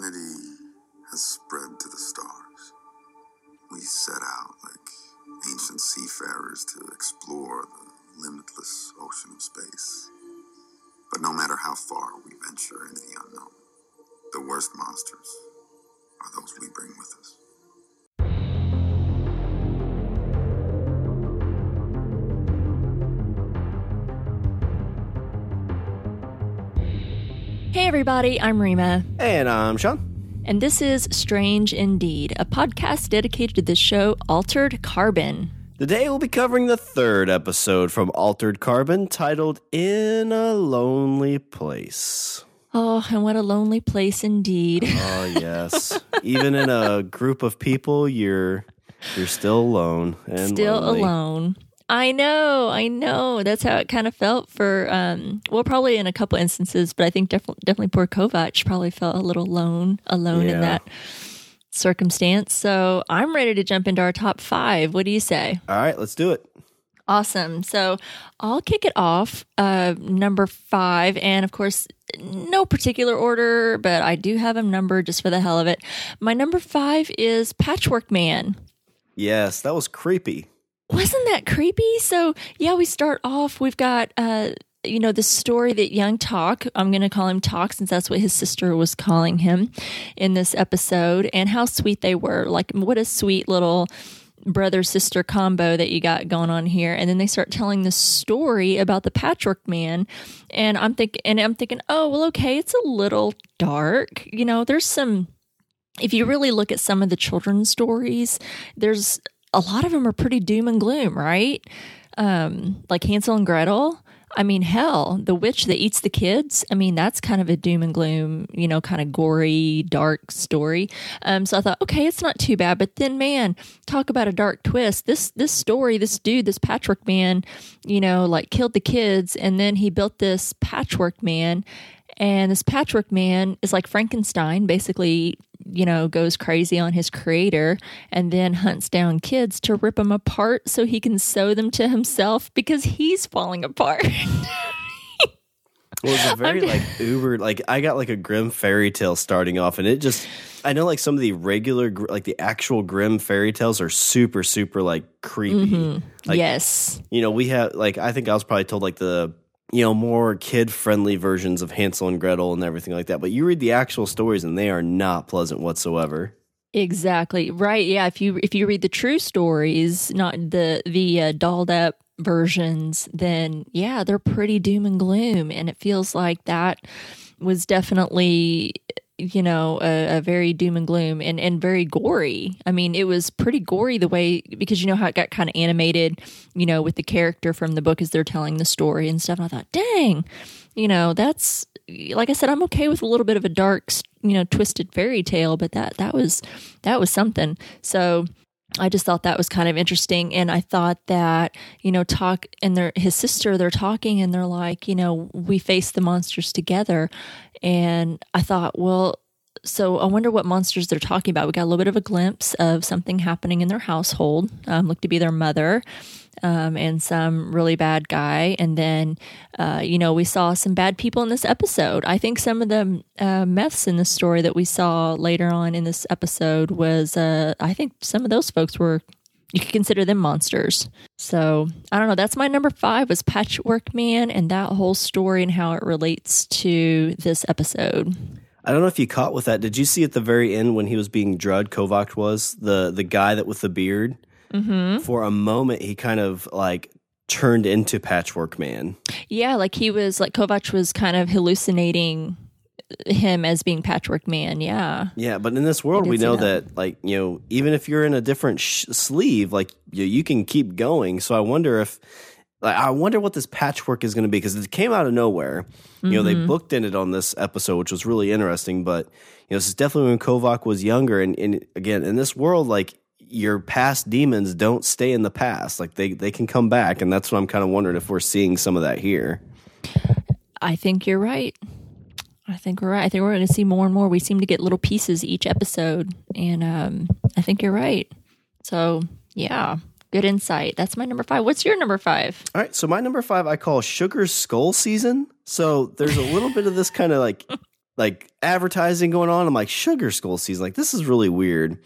humanity has spread to the stars. We set out like ancient seafarers to explore the limitless ocean of space. But no matter how far we venture into the unknown, the worst monsters are those we bring with us. Hey, everybody, I'm Rima. And I'm Sean. And this is Strange Indeed, a podcast dedicated to the show Altered Carbon. Today we'll be covering the third episode from Altered Carbon titled In a Lonely Place. Oh, and what a lonely place indeed. Oh, yes. Even in a group of people, you're you're still alone and Still lonely. alone. I know, I know. That's how it kind of felt for, um, well, probably in a couple instances, but I think def- definitely poor Kovac probably felt a little alone, alone in that circumstance. So I'm ready to jump into our top five. What do you say? All right, let's do it. Awesome. So I'll kick it off. Uh, number five, and of course, no particular order, but I do have them numbered just for the hell of it. My number five is Patchwork Man. Yes, that was creepy. Wasn't that creepy? So yeah, we start off. We've got uh, you know the story that young Tak. I'm going to call him Tak since that's what his sister was calling him in this episode, and how sweet they were. Like what a sweet little brother sister combo that you got going on here and then they start telling the story about the patchwork man and i'm thinking and i'm thinking oh well okay it's a little dark you know there's some if you really look at some of the children's stories there's a lot of them are pretty doom and gloom right um like hansel and gretel I mean, hell, the witch that eats the kids. I mean, that's kind of a doom and gloom, you know, kind of gory, dark story. Um, so I thought, okay, it's not too bad. But then, man, talk about a dark twist. This this story, this dude, this patchwork man, you know, like killed the kids, and then he built this patchwork man, and this patchwork man is like Frankenstein, basically, you know, goes crazy on his creator and then hunts down kids to rip them apart so he can sew them to himself because he's falling apart. Well, it's a very like uber like I got like a grim fairy tale starting off, and it just I know like some of the regular like the actual Grimm fairy tales are super super like creepy. Mm-hmm. Like, yes. you know we have like I think I was probably told like the you know more kid friendly versions of Hansel and Gretel and everything like that, but you read the actual stories and they are not pleasant whatsoever. Exactly. Right. Yeah, if you if you read the true stories, not the the uh, dolled up versions, then yeah, they're pretty doom and gloom and it feels like that was definitely you know a, a very doom and gloom and and very gory. I mean it was pretty gory the way because you know how it got kind of animated you know with the character from the book as they're telling the story and stuff and i thought dang you know that's like i said i'm okay with a little bit of a dark you know twisted fairy tale but that that was that was something. So I just thought that was kind of interesting. And I thought that, you know, Tak and their his sister, they're talking and they're like, you know, we face the monsters together. And I thought, well, so I wonder what monsters they're talking about. We got a little bit of a glimpse of something happening in their household. Um, looked to be their mother um, and some really bad guy. And then, uh, you know, we saw some bad people in this episode. I think some of the uh, meths in the story that we saw later on in this episode was, uh, I think some of those folks were. You could consider them monsters. So I don't know. That's my number five was Patchwork Man and that whole story and how it relates to this episode. I don't know if you caught with that. Did you see at the very end when he was being drugged? Kovac was the the guy that with the beard. Mm-hmm. For a moment, he kind of like turned into Patchwork Man. Yeah, like he was like Kovac was kind of hallucinating him as being Patchwork Man. Yeah. Yeah, but in this world, we know that. that. like you know, even if you're in a different sh- sleeve, like you, you can keep going. So I wonder if, like, I wonder what this patchwork is going to be because it came out of nowhere. You know, they Mm-hmm. booked in it on this episode, which was really interesting. But you know, this is definitely when Kovac was younger, and, and again, in this world, like your past demons don't stay in the past; like they they can come back, and that's what I'm kind of wondering if we're seeing some of that here. I think you're right. I think we're right. I think we're going to see more and more. We seem to get little pieces each episode, and um, I think you're right. So yeah, good insight. That's my number five. What's your number five? All right, so my number five I call Sugar Skull Season. So there's a little bit of this kind of like like advertising going on. I'm like, Sugar Skull season. Like, this is really weird.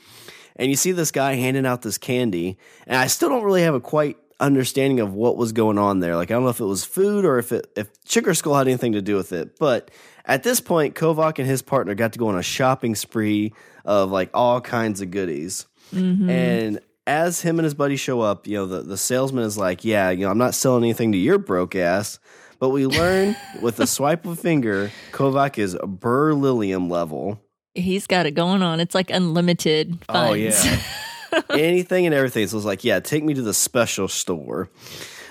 And you see this guy handing out this candy, and I still don't really have a quite understanding of what was going on there. Like, I don't know if it was food or if it if Sugar Skull had anything to do with it. But at this point, Kovac and his partner got to go on a shopping spree of like all kinds of goodies. Mm-hmm. And as him and his buddy show up, you know, the, the salesman is like, Yeah, you know, I'm not selling anything to your broke ass. But we learn with a swipe of a finger, Kovac is beryllium level. He's got it going on. It's like unlimited. Oh yeah. Anything and everything. So it's like, yeah, take me to the special store.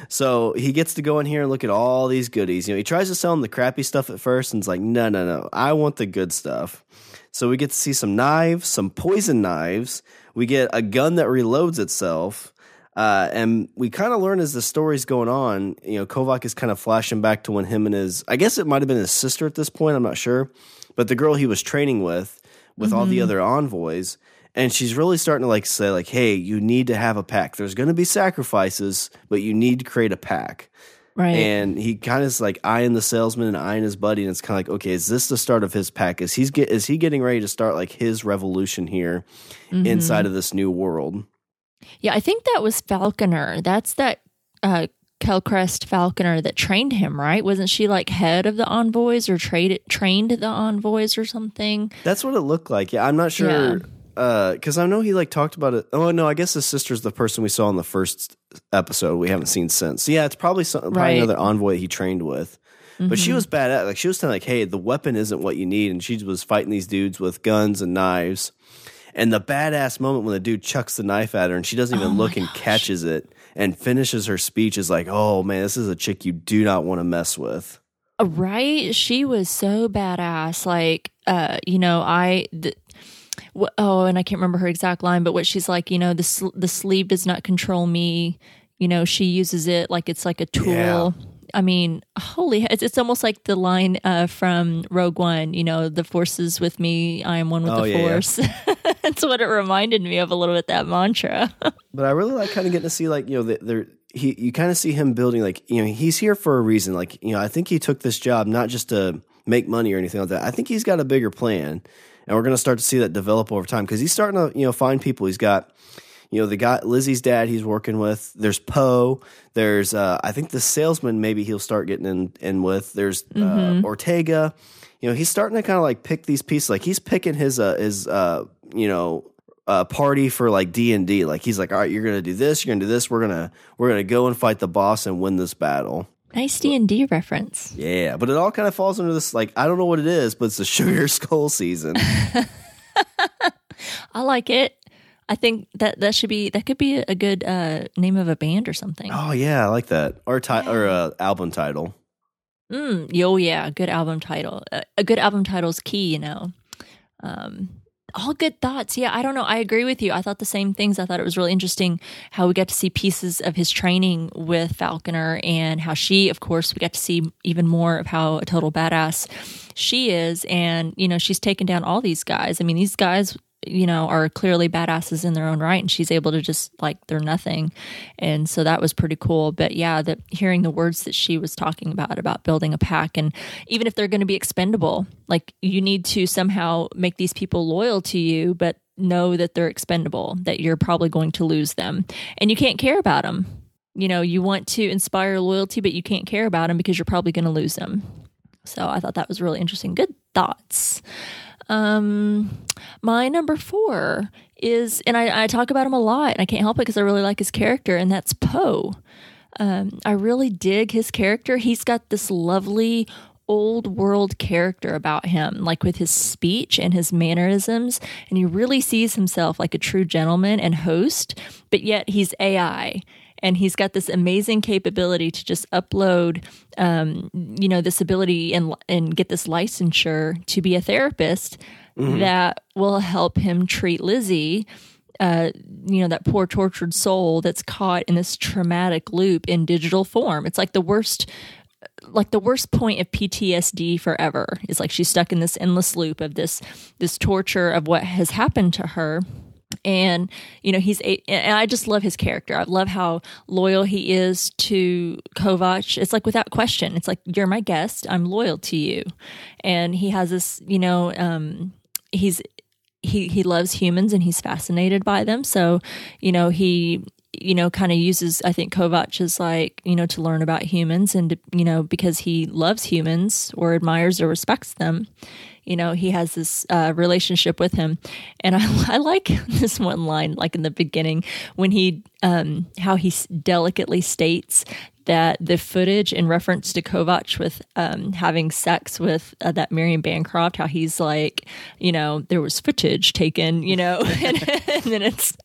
So he gets to go in here and look at all these goodies. You know, he tries to sell him the crappy stuff at first and it's like, no, no, no. I want the good stuff. So we get to see some knives, some poison knives. We get a gun that reloads itself. Uh, and we kind of learn as the story's going on, you know, Kovac is kind of flashing back to when him and his, I guess it might have been his sister at this point, I'm not sure, but the girl he was training with, with all the other envoys, and she's really starting to like say like, hey, you need to have a pack. There's going to be sacrifices, but you need to create a pack. Right. And he kind of is like eyeing the salesman and eyeing his buddy, and it's kind of like, okay, is this the start of his pack? Is he's get is he getting ready to start like his revolution here inside of this new world? Yeah, I think that was Falconer. That's that uh Quellcrist Falconer that trained him, right? Wasn't she like head of the envoys or trade, trained the envoys or something? That's what it looked like. Yeah, I'm not sure because I know he like talked about it. Oh no, I guess his sister's the person we saw in the first episode. We haven't seen since. So yeah, it's probably some, probably Right. another envoy he trained with. But she was bad at like she was telling like, hey, the weapon isn't what you need, and she was fighting these dudes with guns and knives. And the badass moment when the dude chucks the knife at her and she doesn't even look and catches it and finishes her speech is like, oh man, this is a chick you do not want to mess with. Uh, Right? She was so badass. Like, uh, you know, I. Wh- Oh, and I can't remember her exact line, but what she's like, you know, the sl- the sleeve does not control me. You know, she uses it like it's like a tool. Yeah. I mean, holy, it's, it's almost like the line uh, from Rogue One. You know, the force is with me. I am one with Oh, the yeah, yeah. force. That's what it reminded me of a little bit. That mantra. But I really like kind of getting to see like you know the, there he you kind of see him building like you know he's here for a reason. Like you know I think he took this job not just to make money or anything like that. I think he's got a bigger plan, and we're going to start to see that develop over time because he's starting to you know find people. He's got you know the guy Lizzie's dad he's working with. There's Poe. There's uh, I think the salesman maybe he'll start getting in in with. There's uh, Ortega. You know he's starting to kind of like pick these pieces. Like he's picking his uh, his uh, you know uh, party for like D and D. Like he's like, all right, you're gonna do this, you're gonna do this. We're gonna we're gonna go and fight the boss and win this battle. nice D and D reference. Yeah, but it all kind of falls under this like I don't know what it is, but it's the Sugar Skull season. I like it. I think that that should be that could be a good uh, name of a band or something. oh yeah, I like that. Or ti- or uh, album title. Mm, oh yeah, good album title. A, a good album title is key, you know. Um, all good thoughts. Yeah, I don't know. I agree with you. I thought the same things. I thought it was really interesting how we got to see pieces of his training with Falconer and how she, of course, we got to see even more of how a total badass she is. And, you know, she's taken down all these guys. I mean, these guys, you know, are clearly badasses in their own right. And she's able to just like, they're nothing. And so that was pretty cool. But yeah, that hearing the words that she was talking about, about building a pack, and even if they're going to be expendable, like you need to somehow make these people loyal to you, but know that they're expendable, that you're probably going to lose them. And you can't care about them. You know, you want to inspire loyalty, but you can't care about them because you're probably going to lose them. So I thought that was really interesting. Good thoughts. Um, my number four is, and I, I talk about him a lot, and I can't help it because I really like his character, and that's Poe. Um, I really dig his character. He's got this lovely old world character about him, like with his speech and his mannerisms, and he really sees himself like a true gentleman and host, but yet he's AI and he's got this amazing capability to just upload um, you know this ability and and get this licensure to be a therapist that will help him treat Lizzie uh, you know that poor tortured soul that's caught in this traumatic loop in digital form. It's like the worst like the worst point of PTSD forever. Is like she's stuck in this endless loop of this this torture of what has happened to her and you know he's a, and I just love his character. I love how loyal he is to Kovac. It's like without question. It's like you're my guest. I'm loyal to you, and he has this. You know, um, he's he he loves humans and he's fascinated by them. So you know he you know kind of uses I think Kovac is like you know to learn about humans and you know because he loves humans or admires or respects them you know he has this uh, relationship with him and I, I like this one line like in the beginning when he um, how he delicately states that the footage in reference to Kovac with um, having sex with uh, that Miriam Bancroft, how he's like, you know, there was footage taken, you know, and, and, then it's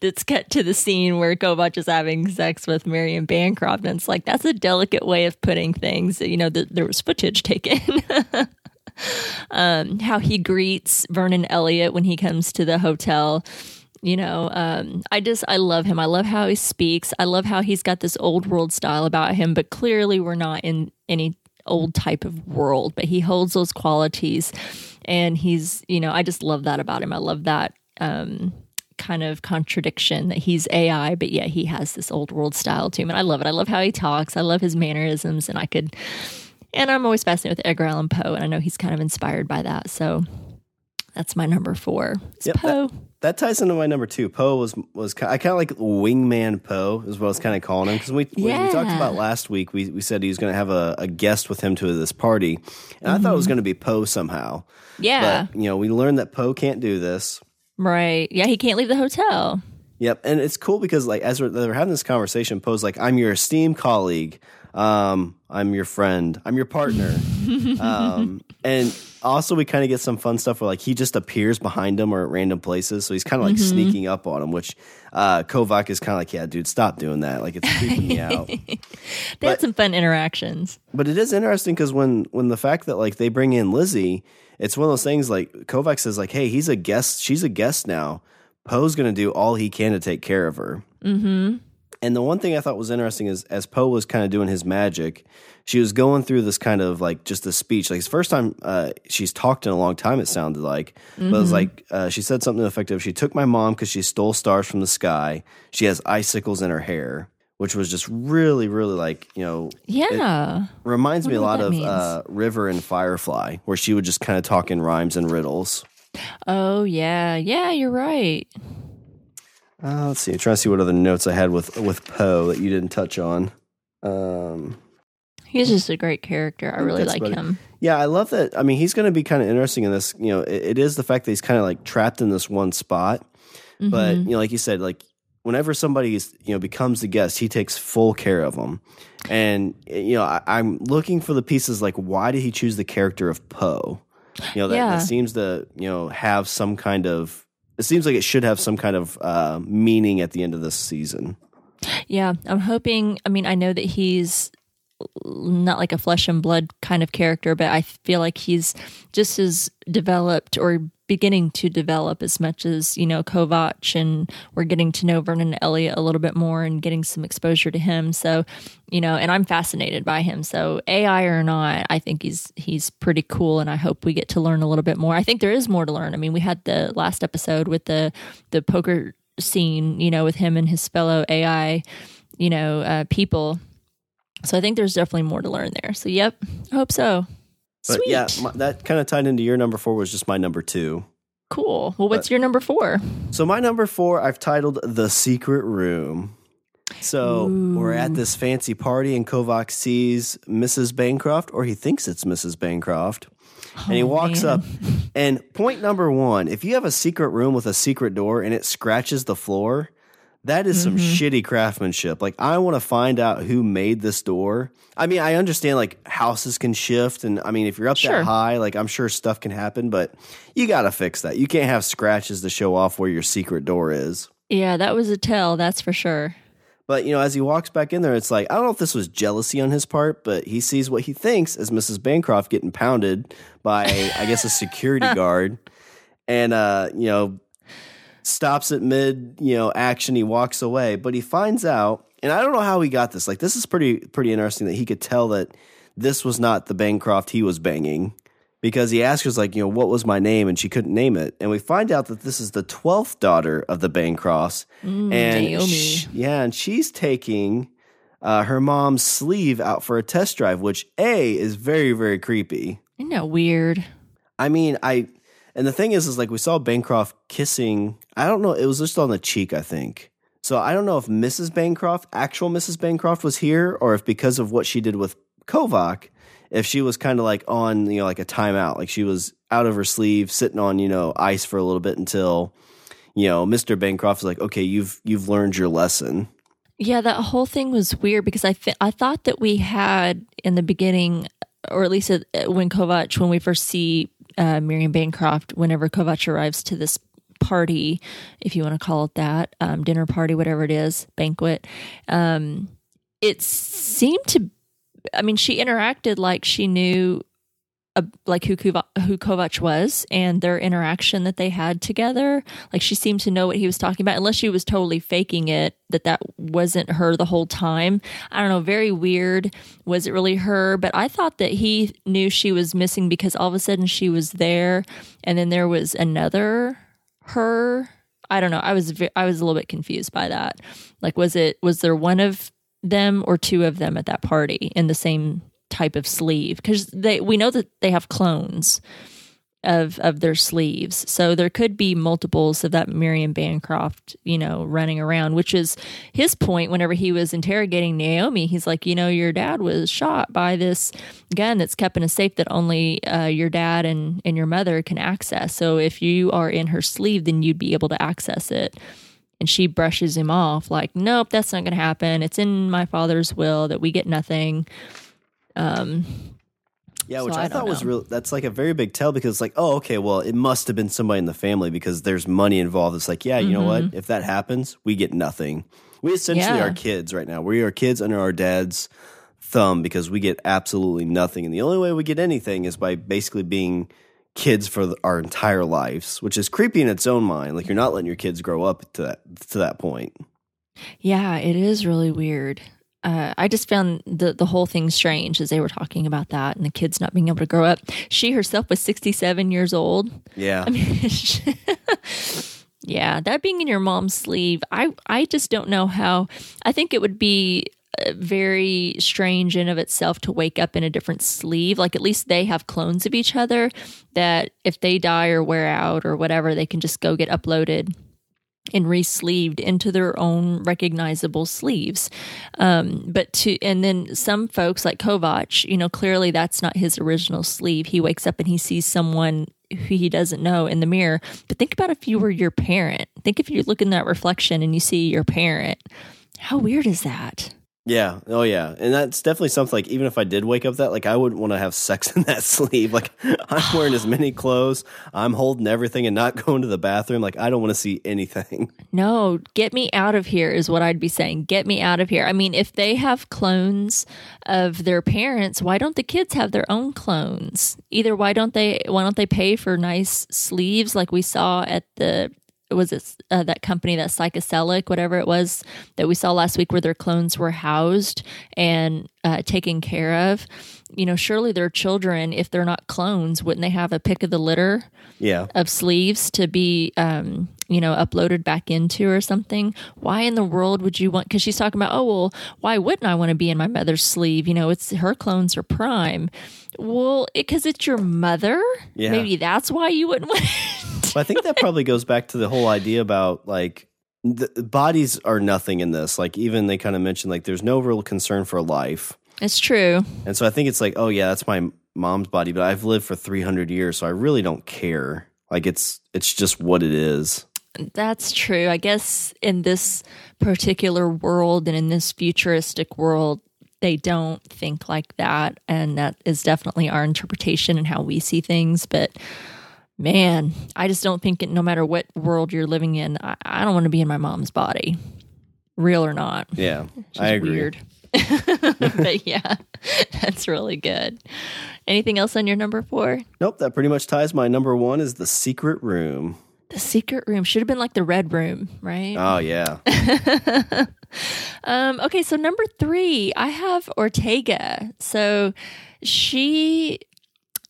it's cut to the scene where Kovac is having sex with Miriam Bancroft, and it's like that's a delicate way of putting things. You know, that there was footage taken. um, how he greets Vernon Elliott when he comes to the hotel. You know, um, I just, I love him. I love how he speaks. I love how he's got this old world style about him, but clearly we're not in any old type of world, but he holds those qualities. And he's, you know, I just love that about him. I love that. Um, kind of contradiction that he's AI, but yet he has this old world style to him. And I love it. I love how he talks. I love his mannerisms. And I could, and I'm always fascinated with Edgar Allan Poe, and I know he's kind of inspired by that. So that's my number four. It's yep, Poe. That, that, ties into my number two. Poe was was I kind of like wingman Poe as well as kind of calling him because we, yeah. we, talked about last week. We we said he was going to have a, a, guest with him to this party, and mm-hmm. I thought it was mm-hmm. going to be Poe somehow. Yeah, but you know we learned that Poe can't do this. Right. Yeah, he can't leave the hotel. Yep, and it's cool because like as we're, we're having this conversation, Poe's like, "I'm your esteemed colleague. Um, I'm your friend. I'm your partner. um, and also, we kind of get some fun stuff where like he just appears behind him or at random places, so he's kind of like mm-hmm. sneaking up on him. Which uh, Kovac is kind of like, "Yeah, dude, stop doing that. Like it's creeping me out." they but, had some fun interactions. But it is interesting because when when the fact that like they bring in Lizzie, it's one of those things like Kovac says like, "Hey, he's a guest. She's a guest now." Poe's going to do all he can to take care of her. Mm-hmm. And the one thing I thought was interesting is as Poe was kind of doing his magic, she was going through this kind of like just a speech. Like it's the first time uh, she's talked in a long time, it sounded like. Mm-hmm. But it was mm-hmm. like uh, she said something effective. She took my mom because she stole stars from the sky. She has icicles in her hair, which was just really, really like, you know. Yeah. reminds me a lot of uh, River and Firefly, where she would just kind of talk in rhymes and riddles. Oh, yeah. Yeah, you're right. Uh, let's see. I'm trying to see what other notes I had with with Poe that you didn't touch on. Um, he's just a great character. I really like him. Yeah, I love that. I mean, he's going to be kind of interesting in this. You know, it, it is the fact that he's kind of like trapped in this one spot. Mm-hmm. But you know, like you said, like whenever somebody is you know becomes the guest, he takes full care of them. And you know, I, I'm looking for the pieces like why did he choose the character of Poe? You know, that, yeah. that seems to you know have some kind of it seems like it should have some kind of uh, meaning at the end of this season. Yeah, I'm hoping. I mean, I know that he's not like a flesh and blood kind of character, but I feel like he's just as developed or beginning to develop as much as you know Kovac, and we're getting to know Vernon Elliott a little bit more and getting some exposure to him. So, you know, and I'm fascinated by him. So, AI or not, I think he's he's pretty cool, and I hope we get to learn a little bit more. I think there is more to learn. I mean, we had the last episode with the the poker scene, you know, with him and his fellow AI, you know, uh, people so I think there's definitely more to learn there. So yep, I hope so. But Sweet. yeah, my, that kind of tied into your number four was just my number two. Cool. Well, what's but, your number four? So my number four, I've titled "The Secret Room." So Ooh. we're at this fancy party, and Kovac sees Mrs. Bancroft, or he thinks it's Mrs. Bancroft. Oh, and he oh, walks man. up. And point number one if you have a secret room with a secret door and it scratches the floor, that is some mm-hmm. shitty craftsmanship. Like, I want to find out who made this door. I mean, I understand like houses can shift, and I mean, if you're up sure. that high, like I'm sure stuff can happen, but you got to fix that. You can't have scratches to show off where your secret door is. Yeah, that was a tell, that's for sure. But you know, as he walks back in there, it's like I don't know if this was jealousy on his part, but he sees what he thinks as Mrs. Bancroft getting pounded by, I guess, a security guard, and uh, you know, stops at mid, you know, action. He walks away, but he finds out, and I don't know how he got this. Like, this is pretty pretty interesting that he could tell that this was not the Bancroft he was banging because he asked her, like, you know, what was my name? And she couldn't name it. And we find out that this is the 12th daughter of the Bancrofts. Mm, and Naomi. sh- yeah, and she's taking uh, her mom's sleeve out for a test drive, which A is very, very creepy. Isn't that weird? I mean, I, and the thing is, is like we saw Bancroft kissing, I don't know, it was just on the cheek, I think. So I don't know if Mrs. Bancroft, actual Mrs. Bancroft, was here, or if because of what she did with Kovac, if she was kind of like on, you know, like a timeout, like she was out of her sleeve, sitting on, you know, ice for a little bit until, you know, Mr. Bancroft is like, okay, you've you've learned your lesson. Yeah, that whole thing was weird because I th- I thought that we had in the beginning, or at least uh, when Kovac, when we first see uh, Miriam Bancroft, whenever Kovac arrives to this party, if you want to call it that, um, dinner party, whatever it is, banquet, um, it seemed to. I mean, she interacted like she knew. Uh, like who who Kovac was and their interaction that they had together. Like she seemed to know what he was talking about, unless she was totally faking it that that wasn't her the whole time. I don't know, very weird. Was it really her? But I thought that he knew she was missing because all of a sudden she was there, and then there was another her. I don't know. I was I was a little bit confused by that. Like, was it was there one of them or two of them at that party in the same type of sleeve? Because they we know that they have clones of of their sleeves. So there could be multiples of that Miriam Bancroft, you know, running around, which is his point whenever he was interrogating Naomi. He's like, you know, your dad was shot by this gun that's kept in a safe that only uh, your dad and, and your mother can access. So if you are in her sleeve, then you'd be able to access it. And she brushes him off like, nope, that's not going to happen. It's in my father's will that we get nothing. Um, Yeah, So which I I, don't thought was real. That's like a very big tell because it's like, oh, okay, well, it must have been somebody in the family because there's money involved. It's like, yeah, you know what? If that happens, we get nothing. We essentially Mm-hmm. Yeah. are kids right now. We are kids under our dad's thumb because we get absolutely nothing, and the only way we get anything is by basically being kids for the, our entire lives, which is creepy in its own mind. Like you're not letting your kids grow up to that to that point. Yeah, it is really weird. Uh, I just found the the whole thing strange as they were talking about that and the kids not being able to grow up. She herself was sixty seven years old. Yeah, I mean, yeah, that being in your mom's sleeve, I I just don't know how. I think it would be uh, very strange in of itself to wake up in a different sleeve. Like at least they have clones of each other that if they die or wear out or whatever, they can just go get uploaded and re-sleeved into their own recognizable sleeves. Um, but to and then some folks like Kovac, you know, clearly that's not his original sleeve. He wakes up and he sees someone who he doesn't know in the mirror. But think about if you were your parent. Think if you look in that reflection and you see your parent. How weird is that? Yeah. Oh, yeah. And that's definitely something like, even if I did wake up that, like, I wouldn't want to have sex in that sleeve. Like, I'm wearing as many clothes, I'm holding everything and not going to the bathroom. Like, I don't want to see anything. No, get me out of here is what I'd be saying. Get me out of here. I mean, if they have clones of their parents, why don't the kids have their own clones? Either why don't they why don't they pay for nice sleeves like we saw at the was it uh, that company that psychedelic whatever it was that we saw last week where their clones were housed and uh, taken care of you know surely their children if they're not clones wouldn't they have a pick of the litter Yeah. of sleeves to be um you know uploaded back into or something why in the world would you want because she's talking about oh well why wouldn't i want to be in my mother's sleeve you know it's her clones are prime well because it's your mother Yeah. maybe that's why you wouldn't want But I think that probably goes back to the whole idea about like the the bodies are nothing in this. Like, even they kind of mentioned like there's no real concern for life. it's true And so I think it's like, oh, yeah, that's my mom's body, but I've lived for 300 years, so I really don't care. Like, it's it's just what it is. That's true. I guess in this particular world and in this futuristic world, they don't think like that. And that is definitely our interpretation and how we see things. But man, I just don't think it, no matter what world you're living in, I, I don't want to be in my mom's body, real or not. Yeah, It's I agree. Weird. but yeah, that's really good. Anything else on your number four? Nope, that pretty much ties my number one is the secret room. The secret room should have been like the red room, right? Oh yeah, Um, okay, so number three, I have Ortega. So she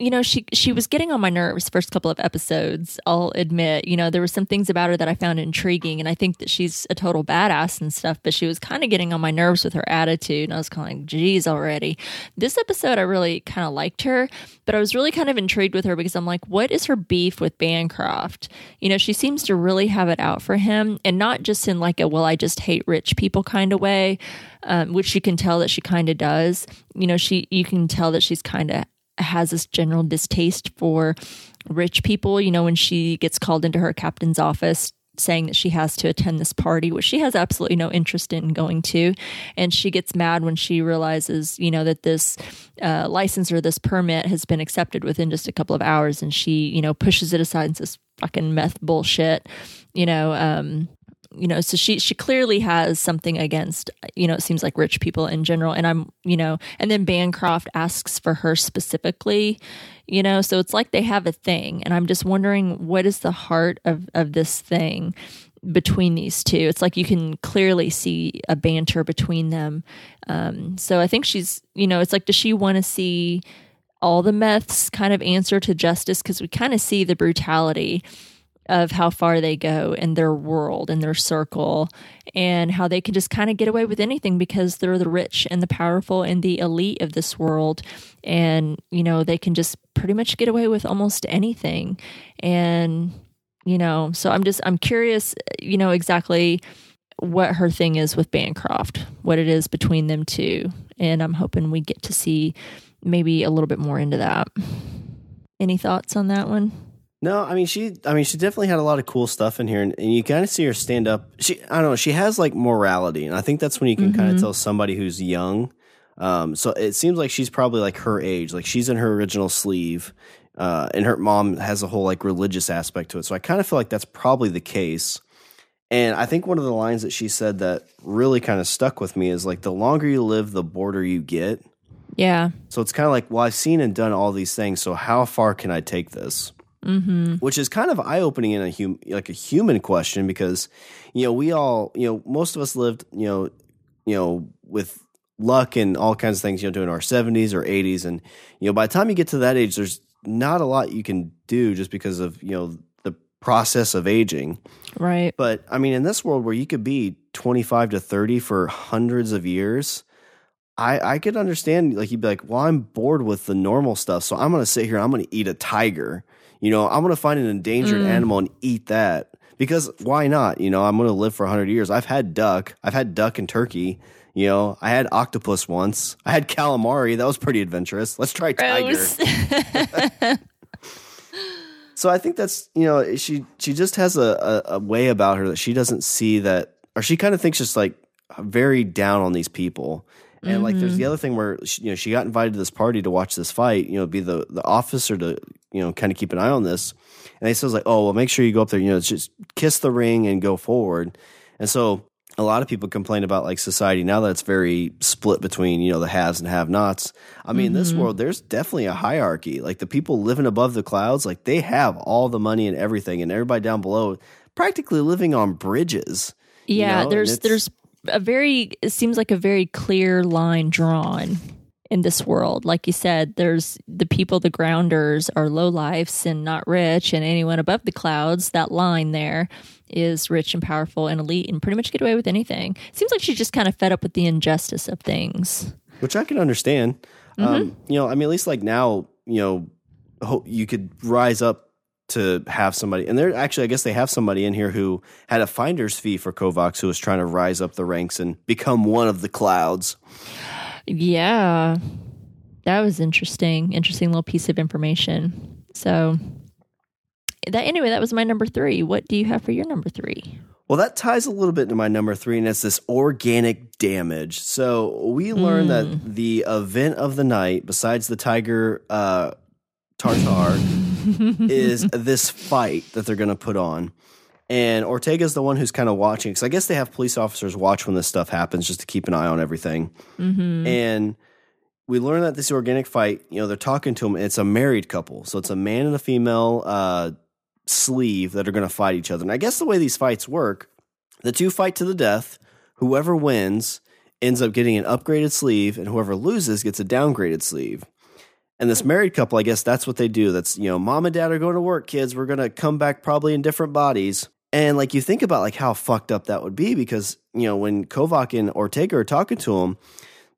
you know, she she was getting on my nerves first couple of episodes. I'll admit, you know, there were some things about her that I found intriguing, and I think that she's a total badass and stuff. But she was kind of getting on my nerves with her attitude, and I was kind of like, "Geez, already." This episode, I really kind of liked her, but I was really kind of intrigued with her because I'm like, what is her beef with Bancroft? You know, she seems to really have it out for him, and not just in like a "well, I just hate rich people" kind of way, um, which you can tell that she kind of does. You know, she you can tell that she's kind of has this general distaste for rich people. You know, when she gets called into her captain's office saying that she has to attend this party, which she has absolutely no interest in going to. And she gets mad when she realizes, you know, that this uh, license or this permit has been accepted within just a couple of hours. And she, you know, pushes it aside and says, fucking meth bullshit, you know, um, you know so she she clearly has something against you know it seems like rich people in general. And i'm you know and then bancroft asks for her specifically you know so it's like they have a thing. And i'm just wondering what is the heart of of this thing between these two? It's like you can clearly see a banter between them. Um so i think she's you know it's like does she want to see all the meths kind of answer to justice? Because we kind of see the brutality of how far they go in their world in their circle and how they can just kind of get away with anything because they're the rich and the powerful and the elite of this world. And you know they can just pretty much get away with almost anything. And you know so i'm just i'm curious you know exactly what her thing is with bancroft what it is between them two. And i'm hoping we get to see maybe a little bit more into that. Any thoughts on that one No, I mean she. I mean she definitely had a lot of cool stuff in here, and, and you kind of see her stand up. She, I don't know, she has like morality, and I think that's when you can kind of tell somebody who's young. Um, so it seems like she's probably like her age, like she's in her original sleeve, uh, and her mom has a whole like religious aspect to it. So I kind of feel like that's probably the case. And I think one of the lines that she said that really kind of stuck with me is like, the longer you live, the border you get. yeah So it's kind of like, well, I've seen and done all these things. So how far can I take this? Mm-hmm. Which is kind of eye opening in a hum- like a human question because you know we all you know most of us lived you know you know with luck and all kinds of things you know doing our seventies or eighties and you know by the time you get to that age there's not a lot you can do just because of you know the process of aging. right But I mean, in this world where you could be 25 to 30 for hundreds of years, I, I could understand, like, you'd be like, well, I'm bored with the normal stuff. So I'm going to sit here, I'm going to eat a tiger. You know, I'm going to find an endangered mm. animal and eat that because why not? You know, I'm going to live for 100 years. I've had duck, I've had duck and turkey. You know, I had octopus once. I had calamari. That was pretty adventurous. Let's try tiger. So I think that's you know she she just has a, a, a way about her that she doesn't see that or she kind of thinks just like very down on these people. And like there's mm-hmm. the other thing where she, you know she got invited to this party to watch this fight, you know, be the the officer to you know kind of keep an eye on this. And they says like, "Oh, well make sure you go up there, you know, just kiss the ring and go forward." And so a lot of people complain about like society now that's very split between you know the haves and have nots i mean in this mm-hmm. world there's definitely a hierarchy like the people living above the clouds like they have all the money and everything and everybody down below practically living on bridges you Yeah, know, there's there's a very it seems like a very clear line drawn in this world. Like you said, there's the people, the grounders are low lifes and not rich, and anyone above the clouds, that line there is rich and powerful and elite and pretty much get away with anything. Seems like she's just kind of fed up with the injustice of things. which I can understand. Mm-hmm. Um, you know, I mean, at least like now, you know, you could rise up to have somebody, and there actually, I guess they have somebody in here who had a finder's fee for Kovacs who was trying to rise up the ranks and become one of the clouds. Yeah. That was interesting. Interesting little piece of information. So that anyway, that was my number three. What do you have for your number three? Well, that ties a little bit to my number three, and it's this organic damage. So we learned that the event of the night, besides the tiger uh, tartar, is this fight that they're going to put on. And Ortega's the one who's kind of watching because I guess they have police officers watch when this stuff happens just to keep an eye on everything. And we learn that this organic fight, you know, they're talking to him. It's a married couple, so it's a man and a female uh, sleeve that are going to fight each other. And I guess the way these fights work, the two fight to the death. Whoever wins ends up getting an upgraded sleeve, and whoever loses gets a downgraded sleeve. And this married couple, I guess that's what they do. That's, you know, mom and dad are going to work, kids. We're going to come back probably in different bodies. And like you think about like how fucked up that would be because, you know, when Kovac and Ortega are talking to him,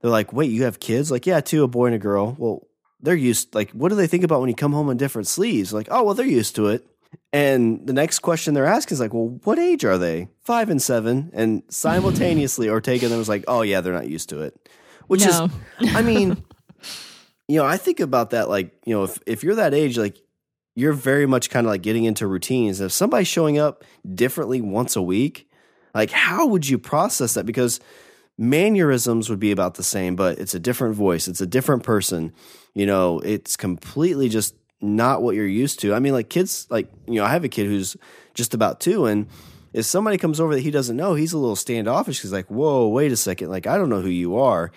they're like, wait, you have kids? Like, yeah, two, a boy and a girl. Well, they're used, like, what do they think about when you come home in different sleeves? Like, oh, well, they're used to it. And the next question they're asking is like, well, what age are they? Five and seven. And simultaneously, Ortega and them was like, oh, yeah, they're not used to it. Which No. is, I mean, you know, I think about that like, you know, if, if you're that age, like, you're very much kind of like getting into routines. If somebody's showing up differently once a week, like, how would you process that? Because mannerisms would be about the same, but it's a different voice, it's a different person. You know, it's completely just not what you're used to. I mean, like kids, like, you know, I have a kid who's just about two, and if somebody comes over that he doesn't know, he's a little standoffish He's like, whoa, wait a second, like, I don't know who you are.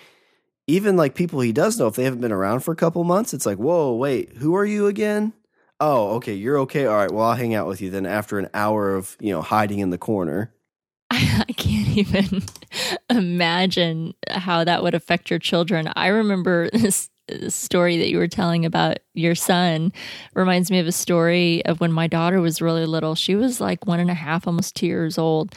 Even like people he does know, if they haven't been around for a couple months, it's like, whoa, wait, who are you again? Oh, okay, you're okay. All right, well, I'll hang out with you then after an hour of, you know, hiding in the corner. I can't even imagine how that would affect your children. I remember this story that you were telling about your son reminds me of a story of when my daughter was really little. She was like one and a half, almost two years old,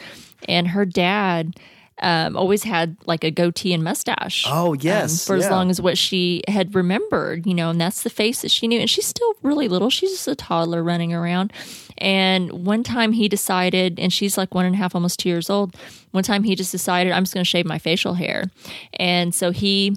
and her dad um, always had like a goatee and mustache. Oh, um, yes, for as long as what she had remembered, you know, and that's the face that she knew. And she's still really little. She's just a toddler running around. And one time he decided, and she's like one and a half, almost two years old. One time he just decided, I'm just going to shave my facial hair. And so he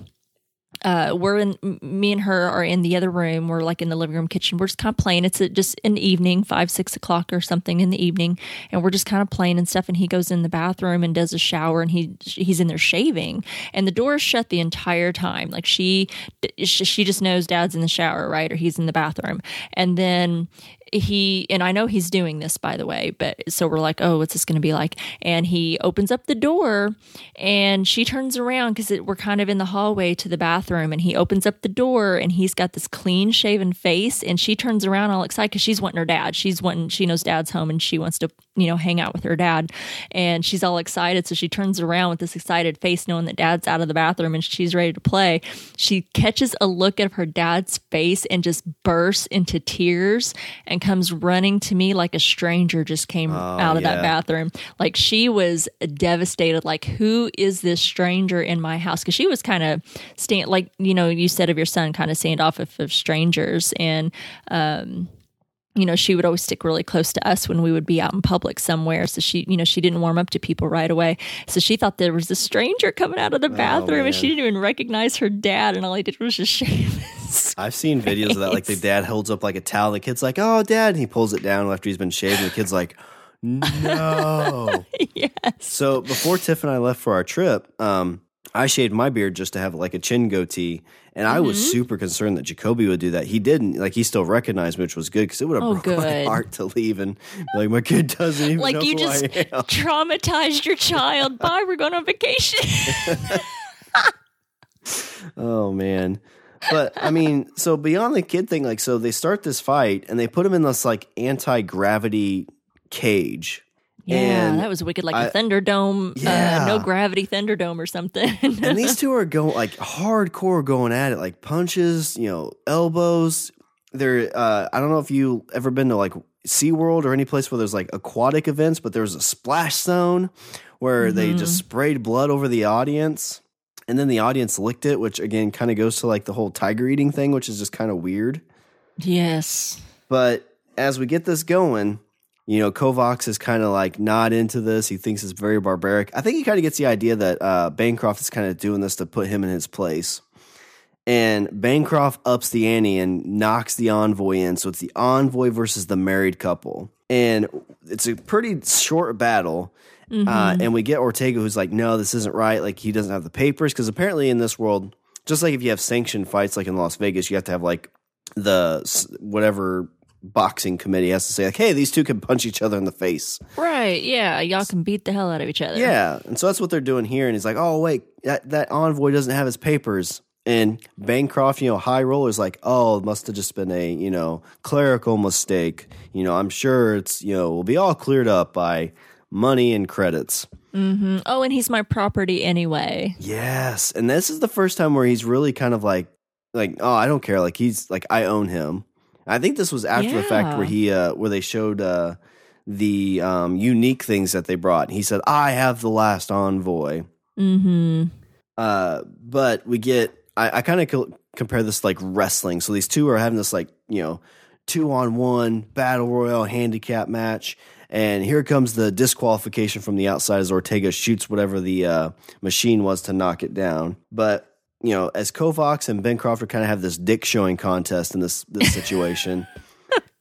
uh, we're in me and her are in the other room. We're like in the living room kitchen. We're just kind of playing. It's a, just an evening five six o'clock or something in the evening. And we're just kind of playing and stuff. And he goes in the bathroom and does a shower and he he's in there shaving. And the door is shut the entire time. Like she she just knows dad's in the shower right? Or he's in the bathroom. And then he and I know he's doing this by the way, but so we're like, oh, what's this going to be like? And he opens up the door, and she turns around because we're kind of in the hallway to the bathroom, and he opens up the door, and he's got this clean shaven face, and she turns around all excited because she's wanting her dad. She's wanting, she knows dad's home, and she wants to, you know, hang out with her dad, and she's all excited. So she turns around with this excited face, knowing that dad's out of the bathroom, and she's ready to play. She catches a look at her dad's face and just bursts into tears and comes running to me like a stranger just came out of yeah. that bathroom. Like she was devastated. Like, who is this stranger in my house? Because she was kind of stand like you know you said of your son, kind of stand off of, strangers and. um you know, she would always stick really close to us when we would be out in public somewhere. So she, you know, she didn't warm up to people right away. So she thought there was a stranger coming out of the bathroom and she didn't even recognize her dad. And all he did was just shave I've seen videos of that. Like the dad holds up like a towel. The kid's like, "Oh, dad," and he pulls it down after he's been shaved. And the kid's like, "No." yes. so before Tiff and I left for our trip, um, I shaved my beard just to have like a chin goatee, and I Mm-hmm. was super concerned that Jacoby would do that. He didn't. Like he still recognized me, which was good because it would have Oh, broke my heart to leave and like my kid doesn't even know Like you just I traumatized your child. Bye, we're going on vacation. Oh man. But I mean, so beyond the kid thing, like so they start this fight and they put him in this like anti gravity cage. yeah, And that was wicked. Like I- a Thunderdome, Yeah. uh, no gravity Thunderdome or something. and these two are going like hardcore going at it, like punches, you know, elbows. They're uh I don't know if you ever been to like SeaWorld or any place where there's like aquatic events, but there's a splash zone where they Mm-hmm. just sprayed blood over the audience. And then the audience licked it, which again kind of goes to like the whole tiger eating thing, which is just kind of weird. yes. But as we get this going, you know, Kovacs is kind of like not into this. He thinks it's very barbaric. I think he kind of gets the idea that uh, Bancroft is kind of doing this to put him in his place. And Bancroft ups the ante and knocks the envoy in. So it's the envoy versus the married couple. And it's a pretty short battle. Uh, and we get Ortega, who's like, no, this isn't right. Like, he doesn't have the papers. Because apparently, in this world, just like if you have sanctioned fights, like in Las Vegas, you have to have like the whatever boxing committee has to say, like, hey, these two can punch each other in the face. Right. Yeah. Y'all can beat the hell out of each other. Yeah. And so that's what they're doing here. And he's like, oh, wait, that, that envoy doesn't have his papers. And Bancroft, you know, high roller's like, oh, it must have just been a, you know, clerical mistake. You know, I'm sure it's, you know, will be all cleared up by money and credits. Mm-hmm. Oh, and he's my property anyway. Yes. And this is the first time where he's really kind of like like, oh, I don't care. Like he's like I own him. I think this was after the fact where he uh where they showed uh the um unique things that they brought. He said, I have the last envoy. Mm-hmm. Uh, but we get I, I kind of co- compare this like wrestling. So these two are having this like you know two on one battle royal handicap match, and here comes the disqualification from the outside as Ortega shoots whatever the uh, machine was to knock it down. But you know, as Kovacs and Bancroft kind of have this dick showing contest in this this situation.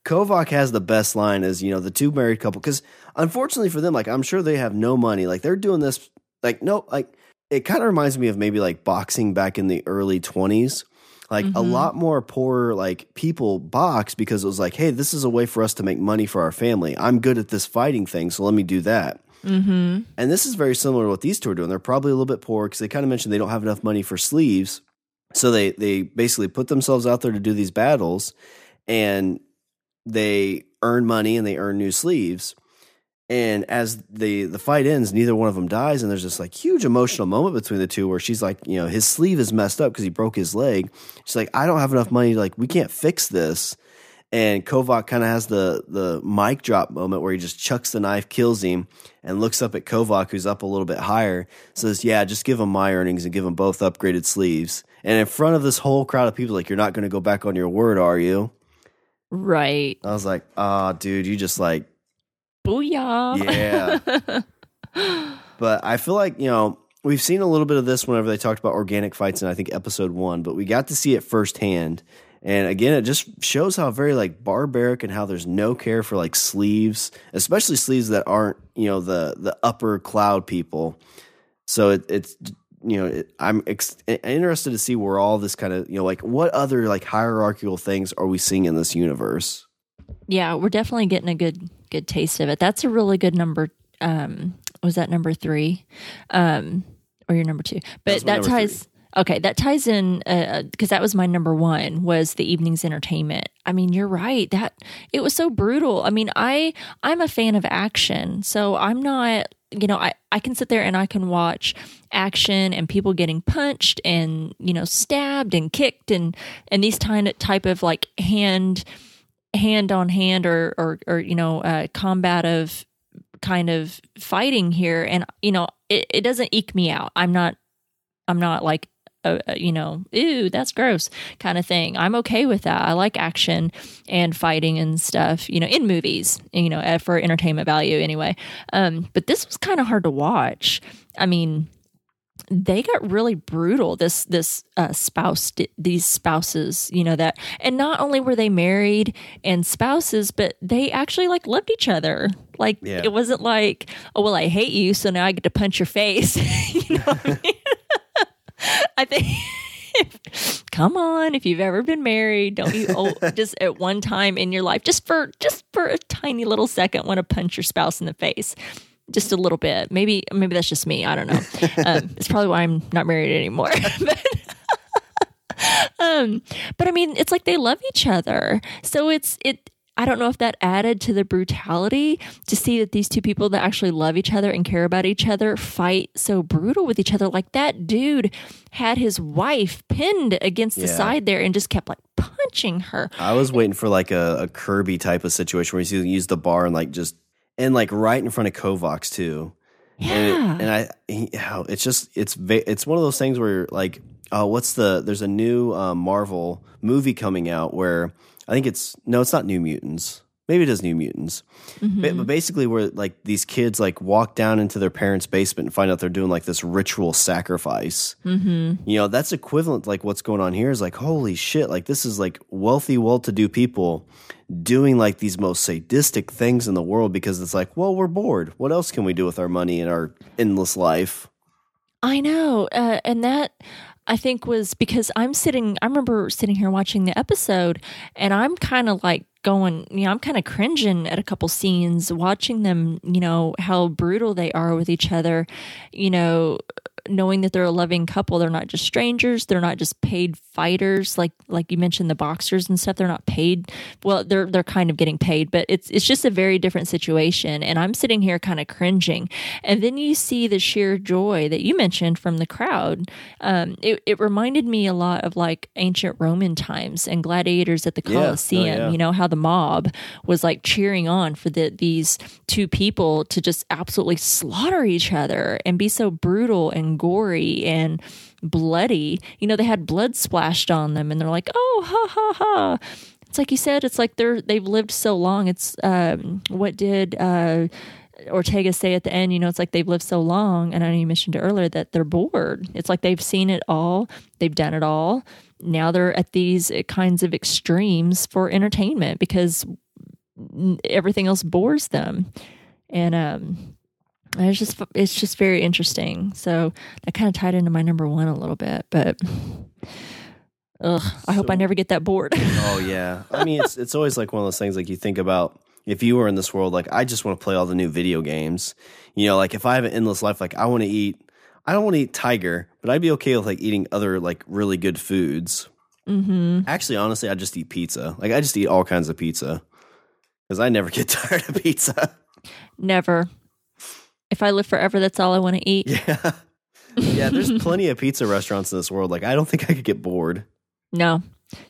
Kovac has the best line as you know the two married couple because unfortunately for them, like I'm sure they have no money. Like they're doing this like no like it kind of reminds me of maybe like boxing back in the early 20s. Like a Mhm. lot more poor like people box because it was like, hey, this is a way for us to make money for our family. I'm good at this fighting thing, so let me do that. Mm-hmm. And this is very similar to what these two are doing. They're probably a little bit poor because they kind of mentioned they don't have enough money for sleeves. So they they basically put themselves out there to do these battles and they earn money and they earn new sleeves. And as the the fight ends, neither one of them dies, and there's this like huge emotional moment between the two where she's like, you know, his sleeve is messed up because he broke his leg. She's like, I don't have enough money, like we can't fix this. And Kovac kind of has the the mic drop moment where he just chucks the knife, kills him, and looks up at Kovac, who's up a little bit higher, says, "Yeah, just give him my earnings and give them both upgraded sleeves." And in front of this whole crowd of people, like, "You're not going to go back on your word, are you?" Right. I was like, "Ah, dude, you just like Booyah. Yeah. But I feel like, you know, we've seen a little bit of this whenever they talked about organic fights in I think episode one, but we got to see it firsthand. And again, it just shows how very like barbaric and how there's no care for like sleeves, especially sleeves that aren't, you know, the the upper cloud people. So it, it's you know, it, I'm ex- interested to see where all this kind of, you know, like what other like hierarchical things are we seeing in this universe? yeah, we're definitely getting a good good taste of it. That's a really good number. Um, was that number three, um, or your number two? But that ties. Okay, that ties in because that was my number one. Was the evening's entertainment? I mean, you're right. That it was so brutal. I mean, I I'm a fan of action, so I'm not. You know, I I can sit there and I can watch action and people getting punched and you know stabbed and kicked and and these kind of type of like hand hand on hand or or or you know uh, combative kind of fighting here. And you know it, it doesn't eke me out. I'm not i'm not like uh, uh, you know ooh, that's gross kind of thing. I'm okay with that. I like action and fighting and stuff you know in movies you know for entertainment value anyway. Um but this was kind of hard to watch. I mean they got really brutal this this uh, spouse these spouses you know that and not only were they married and spouses but they actually like loved each other like Yeah. it wasn't like oh well i hate you so now i get to punch your face you know I, mean? I think come on if you've ever been married don't you oh, just at one time in your life just for just for a tiny little second want to punch your spouse in the face just a little bit. Maybe maybe that's just me. I don't know. Um, it's probably why I'm not married anymore. but, um, but I mean, it's like they love each other. So it's it. I don't know if that added to the brutality to see that these two people that actually love each other and care about each other fight so brutal with each other. Like that dude had his wife pinned against the Yeah. side there and just kept like punching her. I was waiting for like a, a Kirby type of situation where he's gonna use the bar and like just and like right in front of Kovacs too. Yeah. And, it, and I, he, it's just it's it's one of those things where like, oh, what's the? There's a new um, Marvel movie coming out where I think it's no, it's not New Mutants. Maybe it is New Mutants, Mm-hmm. but, but basically where like these kids like walk down into their parents' basement and find out they're doing like this ritual sacrifice. mm-hmm. You know, that's equivalent to like what's going on here is like, holy shit, like this is like wealthy, well to do people doing like these most sadistic things in the world because it's like, well, we're bored. What else can we do with our money and our endless life? I know. Uh, and that I think was because I'm sitting, I remember sitting here watching the episode and I'm kind of like going, you know, I'm kind of cringing at a couple scenes, watching them, you know, how brutal they are with each other, you know. Knowing that they're a loving couple. They're not just strangers. They're not just paid fighters, like like you mentioned the boxers and stuff. They're not paid. Well, they're they're kind of getting paid, but it's it's just a very different situation. And I'm sitting here kind of cringing. And then you see the sheer joy that you mentioned from the crowd. Um, it it reminded me a lot of like ancient Roman times and gladiators at the Yeah. Oh, Colosseum. yeah. You know how the mob was like cheering on for the these two people to just absolutely slaughter each other and be so brutal and gory and bloody. You know, they had blood splashed on them and they're like, "Oh, ha ha ha." It's like you said, it's like they're they've lived so long. It's um what did uh Ortega say at the end, you know, it's like they've lived so long, and I know you mentioned earlier that they're bored. It's like they've seen it all, they've done it all. Now they're at these kinds of extremes for entertainment because everything else bores them, and um, it's just it's just very interesting. So that kind of tied into my number one a little bit, but ugh, I hope I never get that bored. Oh yeah. I mean, it's it's always like one of those things. Like you think about if you were in this world, like I just want to play all the new video games. You know, like if I have an endless life, like I want to eat. I don't want to eat tiger, but I'd be okay with like eating other like really good foods. hmm Actually, honestly, I just eat pizza. Like I just eat all kinds of pizza because I never get tired of pizza. Never. If I live forever, that's all I want to eat. Yeah. Yeah, there's plenty of pizza restaurants in this world. Like I don't think I could get bored. No,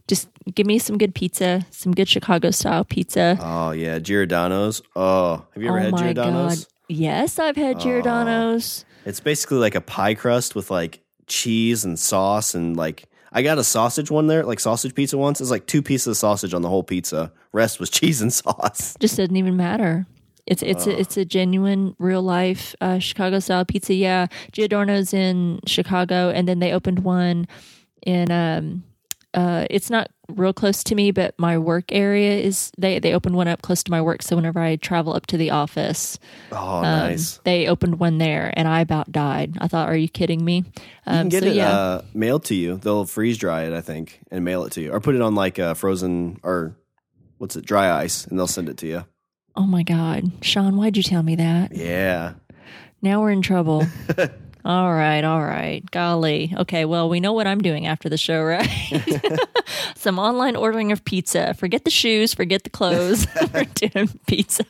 just give me some good pizza, some good Chicago style pizza. Oh yeah, Giordano's. Oh, have you ever oh had my Giordano's? god! Yes, I've had Oh. Giordano's. It's basically like a pie crust with like cheese and sauce and like I got a sausage one there, like sausage pizza once. It's like two pieces of sausage on the whole pizza. Rest was cheese and sauce. Just doesn't even matter. It's it's a, it's a genuine real life uh, Chicago style pizza. Yeah, Giordano's in Chicago, and then they opened one in um uh it's not real close to me, but my work area is they they opened one up close to my work. So whenever I travel up to the office, Oh, um, nice. they opened one there, and I about died. I thought, are you kidding me? You Um, can get so it yeah, uh, mailed to you. They'll freeze dry it, I think, and mail it to you, or put it on like a frozen or what's it, dry ice, and they'll send it to you. Oh my God, Sean, why'd you tell me that? Yeah. Now we're in trouble. all right, all right. Golly. Okay, well, we know what I'm doing after the show, right? Some online ordering of pizza. Forget the shoes, forget the clothes. we're doing pizza.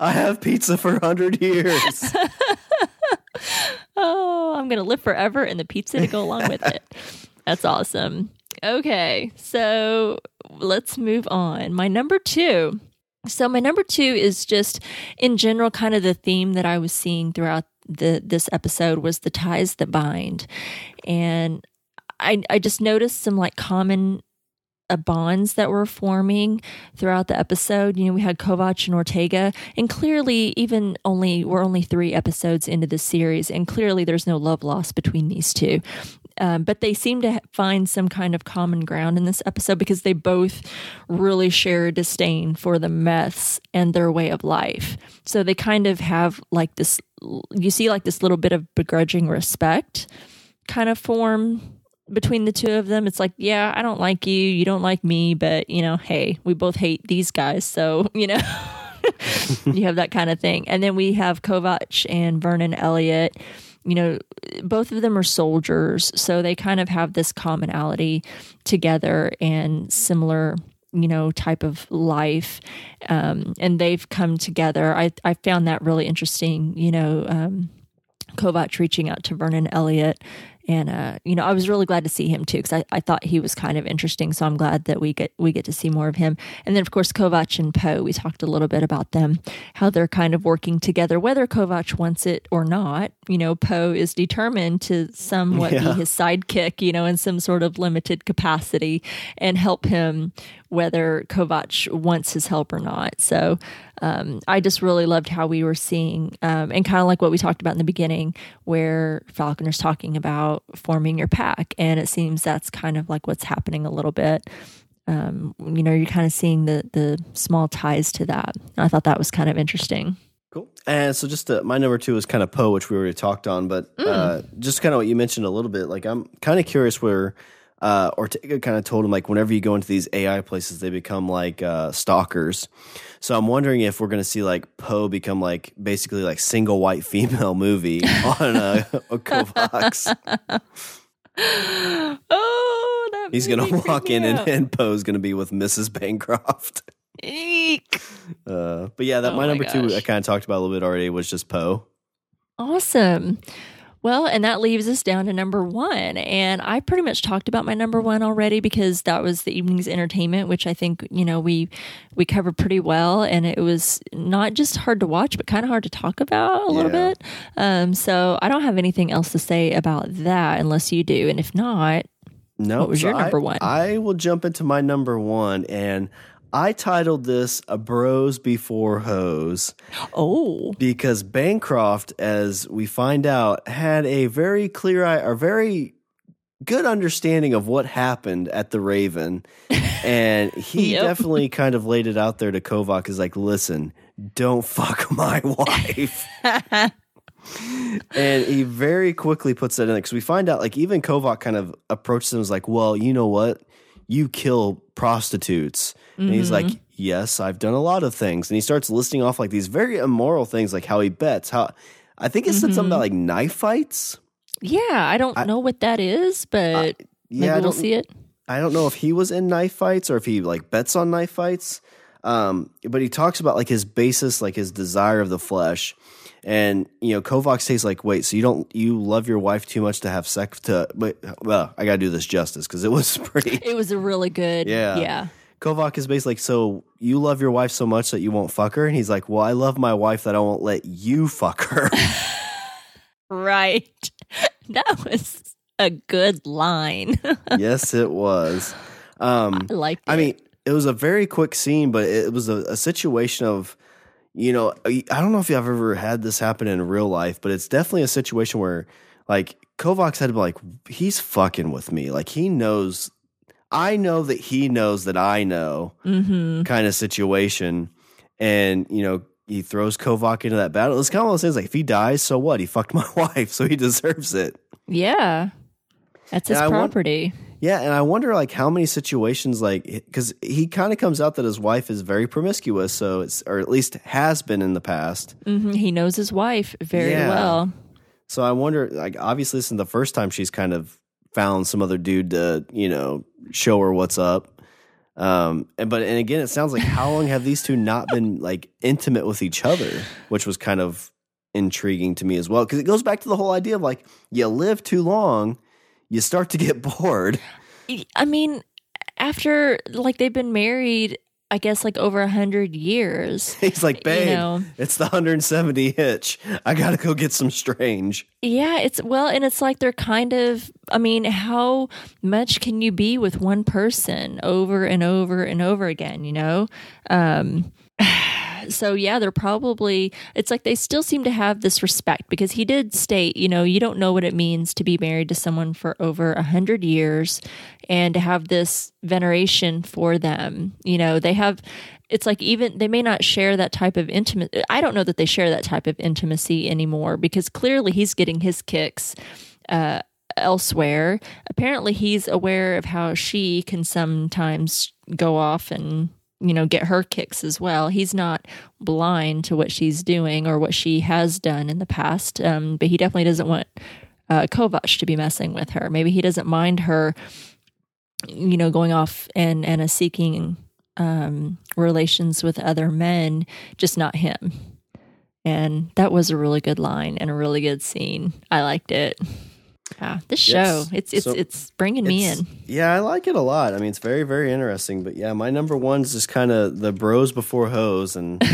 I have pizza for hundred years. Oh, I'm going to live forever and the pizza to go along with it. That's awesome. Okay, so let's move on. My number two. So my number two is just in general kind of the theme that I was seeing throughout the this episode was the ties that bind. And I I just noticed some like common uh, bonds that were forming throughout the episode. You know, we had Kovac and Ortega, and clearly, even only we're only three episodes into the series, and clearly there's no love lost between these two. Um, but they seem to find some kind of common ground in this episode because they both really share disdain for the meths and their way of life. So they kind of have like this, you see, like this little bit of begrudging respect kind of form between the two of them. It's like, yeah, I don't like you, you don't like me, but you know, hey, we both hate these guys, so you know. you have that kind of thing. And then we have Kovac and Vernon Elliott. You know, both of them are soldiers, so they kind of have this commonality together and similar, you know, type of life. Um, and they've come together. I, I found that really interesting, you know, um, Kovac reaching out to Vernon Elliott. And uh, you know, I was really glad to see him too because I, I thought he was kind of interesting. So I'm glad that we get we get to see more of him. And then of course Kovac and Poe, we talked a little bit about them, how they're kind of working together, whether Kovac wants it or not. You know, Poe is determined to somewhat Yeah. be his sidekick, you know, in some sort of limited capacity, and help him whether Kovac wants his help or not. So um, I just really loved how we were seeing, um, and kind of like what we talked about in the beginning, where Falconer's talking about forming your pack, and it seems that's kind of like what's happening a little bit. Um, you know, you're kind of seeing the the small ties to that. I thought that was kind of interesting. Cool. And so, just uh, my number two is kind of Poe, which we already talked on, but uh, just kind of what you mentioned a little bit. Like, I'm kind of curious where uh, Ortega kind of told him like whenever you go into these AI places, they become like uh, stalkers. So I'm wondering if we're going to see like Poe become like basically like single white female movie on uh, Kovacs. oh, that He's going to walk in and, and Poe's going to be with Mrs. Bancroft. Eek. Uh, but yeah, that Oh my number two. I kind of talked about a little bit already was just Poe. Awesome. Well, and that leaves us down to number one. And I pretty much talked about my number one already because that was the evening's entertainment, which I think, you know, we we covered pretty well. And it was not just hard to watch, but kind of hard to talk about a little Yeah. bit. Um, so I don't have anything else to say about that unless you do. And if not, No, What was so your number I- one? I will jump into my number one, and I titled this "A Bros Before Hoes" oh, because Bancroft, as we find out, had a very clear eye, or very good understanding of what happened at the Raven, and he Yep. definitely kind of laid it out there to Kovac. Is like, listen, don't fuck my wife. and he very quickly puts that in because we find out like even Kovac kind of approaches him as like, well, you know what, you kill prostitutes, and he's like, yes, I've done a lot of things, and he starts listing off like these very immoral things, like how he bets, how I think it said something about like knife fights. yeah. I don't I- know what that is, but maybe Yeah, I we'll see it. I don't know if he was in knife fights or if he like bets on knife fights. Um, but he talks about like his basis, like his desire of the flesh. And you know, Kovacs says like, "Wait, so you don't you love your wife too much to have sex to?" But well, I gotta do this justice because it was pretty. It was a really good, Yeah. yeah. Kovac is basically like, "So you love your wife so much that you won't fuck her?" And he's like, "Well, I love my wife that I won't let you fuck her." Right. That was a good line. yes, it was. Um, I liked it. I mean, it was a very quick scene, but it was a, a situation of, you know, I I don't know if you've ever had this happen in real life, but it's definitely a situation where, like, Kovacs had to be like, he's fucking with me. Like, he knows, I know that he knows that I know hmm kind of situation. And, you know, he throws Kovac into that battle. It's kind of one of those things like, if he dies, so what? He fucked my wife, so he deserves it. Yeah. That's his Yeah, I want- property. Yeah, and I wonder like how many situations like because he kind of comes out that his wife is very promiscuous, so it's or at least has been in the past. hmm He knows his wife very Yeah. well. So I wonder like obviously this is the first time she's kind of found some other dude to you know show her what's up. Um, and but and again, it sounds like how long have these two not been like intimate with each other, which was kind of intriguing to me as well because it goes back to the whole idea of like you live too long, you start to get bored. I mean, after like they've been married, I guess like over a hundred years. He's like, babe, You know, it's the 170 hitch. I got to go get some strange. yeah, it's well, and it's like they're kind of. I mean, how much can you be with one person over and over and over again? You know, um, so yeah, they're probably. It's like they still seem to have this respect because he did state, you know, you don't know what it means to be married to someone for over a hundred years, and to have this veneration for them. You know, they have. It's like even they may not share that type of intimate. I don't know that they share that type of intimacy anymore because clearly he's getting his kicks. Uh, elsewhere. Apparently, he's aware of how she can sometimes go off and you know get her kicks as well. He's not blind to what she's doing or what she has done in the past, um, but he definitely doesn't want uh, Kovac to be messing with her. Maybe he doesn't mind her, you know, going off and and seeking um, relations with other men, just not him. And that was a really good line and a really good scene. I liked it. Yeah, this show it's it's So it's bringing me It's- in. Yeah, I like it a lot. I mean, it's very, very interesting. But yeah, my number one's just kind of the bros before hoes. And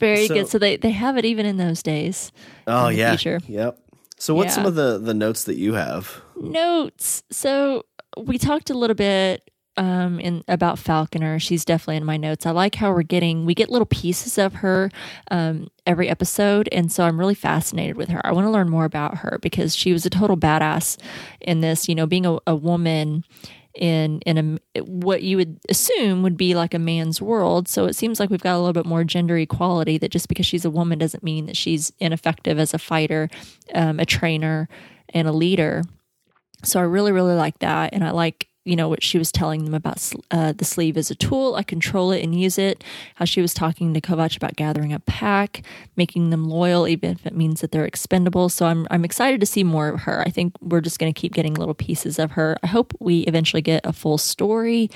Very So- good. So they they have it even in those days. oh, yeah. future. Yep. So, what's some of the, the notes that you have? Notes. So we talked a little bit um in about Falconer. She's definitely in my notes. I like how we're getting we get little pieces of her um every episode and so I'm really fascinated with her. I want to learn more about her because she was a total badass in this, you know, being a, a woman in in a what you would assume would be like a man's world. So it seems like we've got a little bit more gender equality. That just because she's a woman doesn't mean that she's ineffective as a fighter, um, a trainer, and a leader. So I really, really like that. And I like, you know, what she was telling them about uh, the sleeve as a tool. I control it and use it. How she was talking to Kovacs about gathering a pack, making them loyal, even if it means that they're expendable. So I'm, I'm excited to see more of her. I think we're just going to keep getting little pieces of her. I hope we eventually get a full story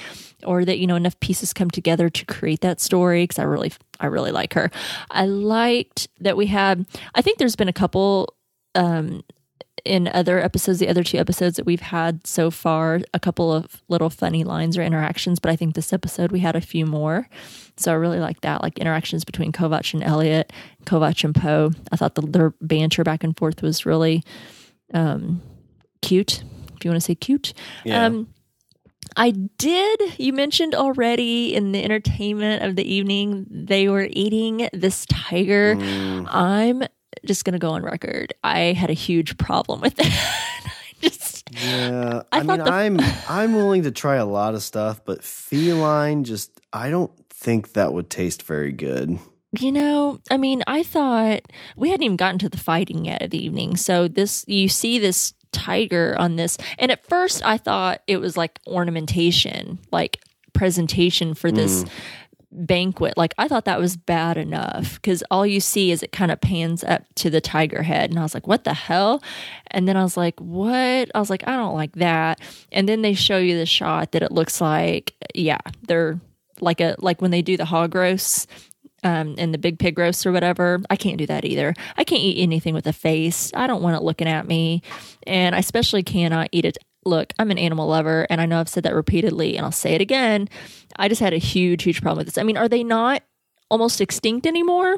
or that, you know, enough pieces come together to create that story because I really, I really like her. I liked that we had, I think there's been a couple um, in other episodes, the other two episodes that we've had so far, a couple of little funny lines or interactions, but I think this episode we had a few more. So I really like that, like interactions between Kovacs and Elliot, Kovacs and Poe. I thought the, their banter back and forth was really um, cute, if you want to say cute. Yeah. Um, I did. You mentioned already in the entertainment of the evening, they were eating this tiger. Mm. I'm just going to go on record. I had a huge problem with that. I just, Yeah, I I, mean, the- I'm I'm willing to try a lot of stuff, but feline just I don't think that would taste very good. you know, I mean, I thought we hadn't even gotten to the fighting yet of the evening. So this, you see this tiger on this, and at first I thought it was like ornamentation, like presentation for this hmm. Banquet. Like I thought that was bad enough because all you see is it kind of pans up to the tiger head, and I was like, "What the hell?" And then I was like, "What?" I was like, "I don't like that." And then they show you the shot that it looks like, yeah, they're like a like when they do the hog roast um, and the big pig roast or whatever. I can't do that either. I can't eat anything with a face. I don't want it looking at me, and I especially cannot eat it. Look, I'm an animal lover, and I know I've said that repeatedly, and I'll say it again. I just had a huge, huge problem with this. I mean, are they not almost extinct anymore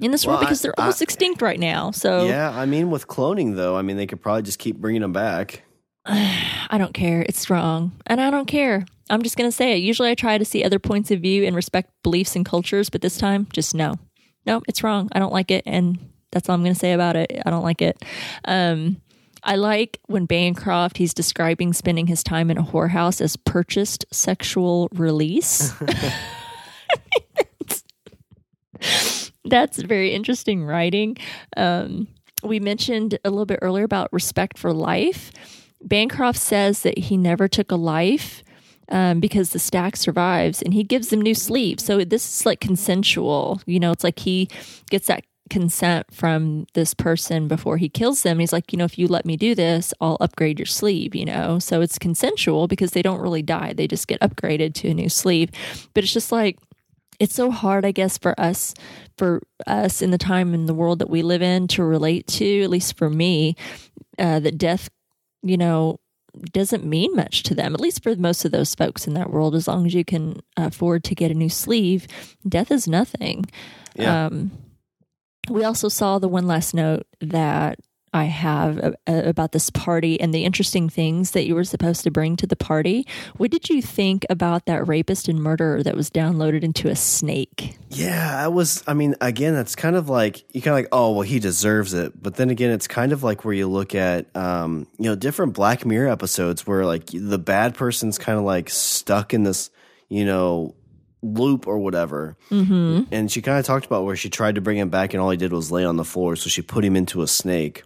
in this Well, world? Because they're almost I- extinct right now. So Yeah, I mean, with cloning though, I mean, they could probably just keep bringing them back. I don't care. It's wrong. And I don't care. I'm just going to say it. Usually I try to see other points of view and respect beliefs and cultures, but this time, just no. No, it's wrong. I don't like it. And that's all I'm going to say about it. I don't like it. Um, I like when Bancroft, he's describing spending his time in a whorehouse as purchased sexual release. That's very interesting writing. Um, we mentioned a little bit earlier about respect for life. Bancroft says that he never took a life um, because the stack survives and he gives them new sleeves. So this is like consensual. You know, it's like he gets that consent from this person before he kills them. He's like, you know, if you let me do this, I'll upgrade your sleeve, you know? So it's consensual because they don't really die. They just get upgraded to a new sleeve. But it's just like, it's so hard, I guess, for us, for us in the time in the world that we live in to relate to, at least for me, uh, that death, you know, doesn't mean much to them, at least for most of those folks in that world. As long as you can afford to get a new sleeve, death is nothing. Yeah. Um, we also saw the one last note that I have about this party and the interesting things that you were supposed to bring to the party. What did you think about that rapist and murderer that was downloaded into a snake? Yeah, I was. I mean, again, that's kind of like you kind of like, oh, well, he deserves it. But then again, it's kind of like where you look at, um, you know, different Black Mirror episodes where like the bad person's kind of like stuck in this, you know, loop or whatever. Mm-hmm. And she kind of talked about where she tried to bring him back, and all he did was lay on the floor. So she put him into a snake.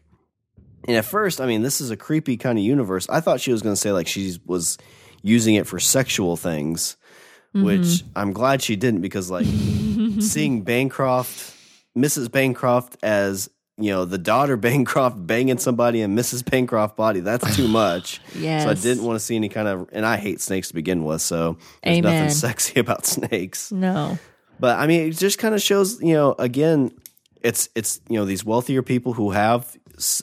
And at first, I mean, this is a creepy kind of universe. I thought she was going to say like she was using it for sexual things, which I'm glad she didn't because like seeing Bancroft, Mrs. Bancroft as you know the daughter Bancroft banging somebody in Mrs. Bancroft body that's too much. Yes. So I didn't want to see any kind of, and I hate snakes to begin with. So there's Amen. nothing sexy about snakes. No. But I mean, it just kind of shows, you know, again, it's it's you know these wealthier people who have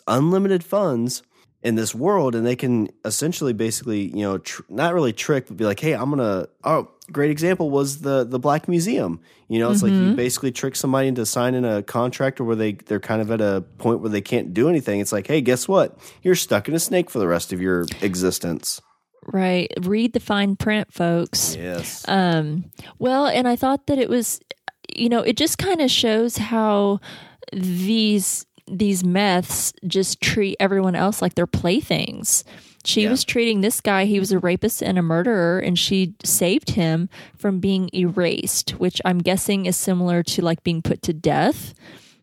unlimited funds in this world, and they can essentially, basically, you know, tr- not really trick, but be like, hey, I'm gonna. Oh, great example was the the Black Museum. You know, it's like you basically trick somebody into signing a contract or where they they're kind of at a point where they can't do anything. It's like, hey, guess what? You're stuck in a snake for the rest of your existence. Right. Read the fine print, folks. Yes. Um, well, and I thought that it was, you know, it just kind of shows how these these meths just treat everyone else like they're playthings. She Yeah. was treating this guy, he was a rapist and a murderer, and she saved him from being erased, which I'm guessing is similar to like being put to death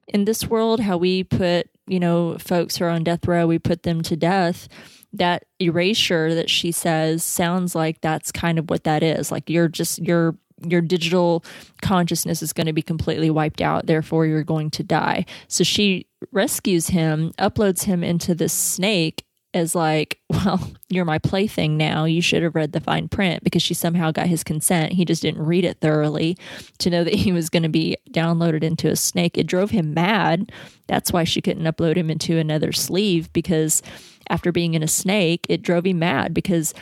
in this world, how we put, you know, folks who are on death row, we put them to death. that erasure that she says sounds like that's kind of what that is. Like you're just you're your digital consciousness is going to be completely wiped out therefore you're going to die so she rescues him uploads him into this snake as like well you're my plaything now. You should have read the fine print because she somehow got his consent. He just didn't read it thoroughly to know that he was going to be downloaded into a snake. It drove him mad. That's why she couldn't upload him into another sleeve because after being in a snake it drove him mad because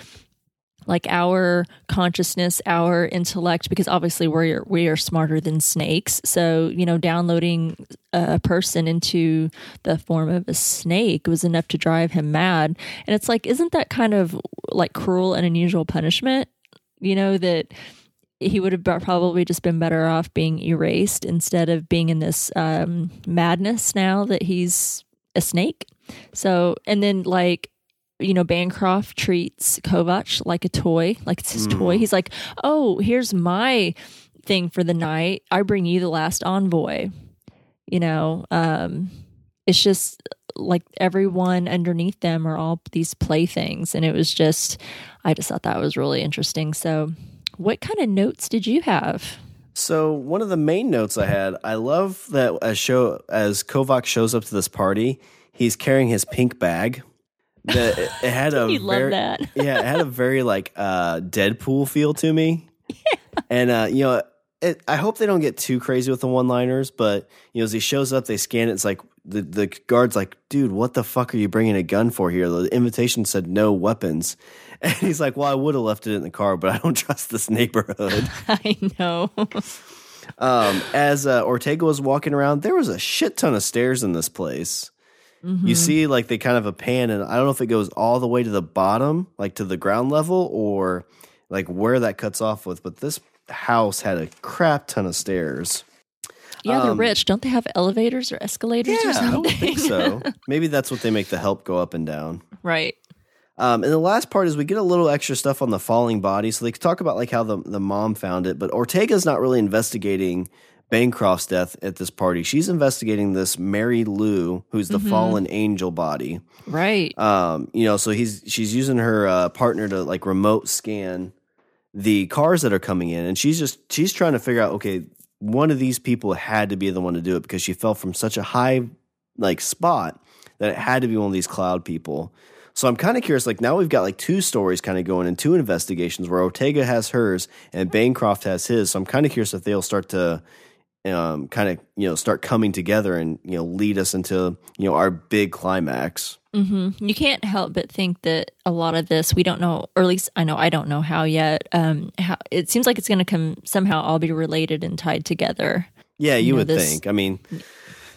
like our consciousness, our intellect, because obviously we're we are smarter than snakes. So you know, downloading a person into the form of a snake was enough to drive him mad. And it's like, isn't that kind of like cruel and unusual punishment? You know that he would have probably just been better off being erased instead of being in this um, madness now that he's a snake. So, and then like you know, Bancroft treats Kovac like a toy, like it's his mm. toy. He's like, oh, here's my thing for the night. I bring you the last envoy. You know, um, it's just like everyone underneath them are all these playthings. And it was just, I just thought that was really interesting. So, what kind of notes did you have? So one of the main notes I had, I love that as show as Kovac shows up to this party, he's carrying his pink bag the, it had a you very, love that. yeah, it had a very like uh, Deadpool feel to me. Yeah. And uh, you know, it, I hope they don't get too crazy with the one-liners, but you know, as he shows up, they scan it. It's like the the guard's like, "Dude, what the fuck are you bringing a gun for here?" The invitation said no weapons, and he's like, "Well, I would have left it in the car, but I don't trust this neighborhood." I know. um, as uh, Ortega was walking around, there was a shit ton of stairs in this place. Mm-hmm. You see, like they kind of a pan, and I don't know if it goes all the way to the bottom, like to the ground level, or like where that cuts off with. But this house had a crap ton of stairs. Yeah, they're um, rich. Don't they have elevators or escalators yeah, or something? I don't think so. Maybe that's what they make the help go up and down. Right. Um, and the last part is we get a little extra stuff on the falling body. So they talk about like how the, the mom found it, but Ortega's not really investigating Bancroft's death at this party. She's investigating this Mary Lou, who's the mm-hmm. fallen angel body. Right. Um, you know, so he's she's using her uh, partner to like remote scan the cars that are coming in, and she's just she's trying to figure out okay, one of these people had to be the one to do it because she fell from such a high like spot that it had to be one of these cloud people. So I'm kind of curious. Like now we've got like two stories kind of going in two investigations where Ortega has hers and Bancroft has his. So I'm kind of curious if they'll start to um, kind of you know start coming together and you know lead us into you know our big climax. Mm-hmm. You can't help but think that a lot of this we don't know, or at least I know I don't know how yet. Um, how it seems like it's going to come somehow all be related and tied together. Yeah, you, you know, would this, think. I mean.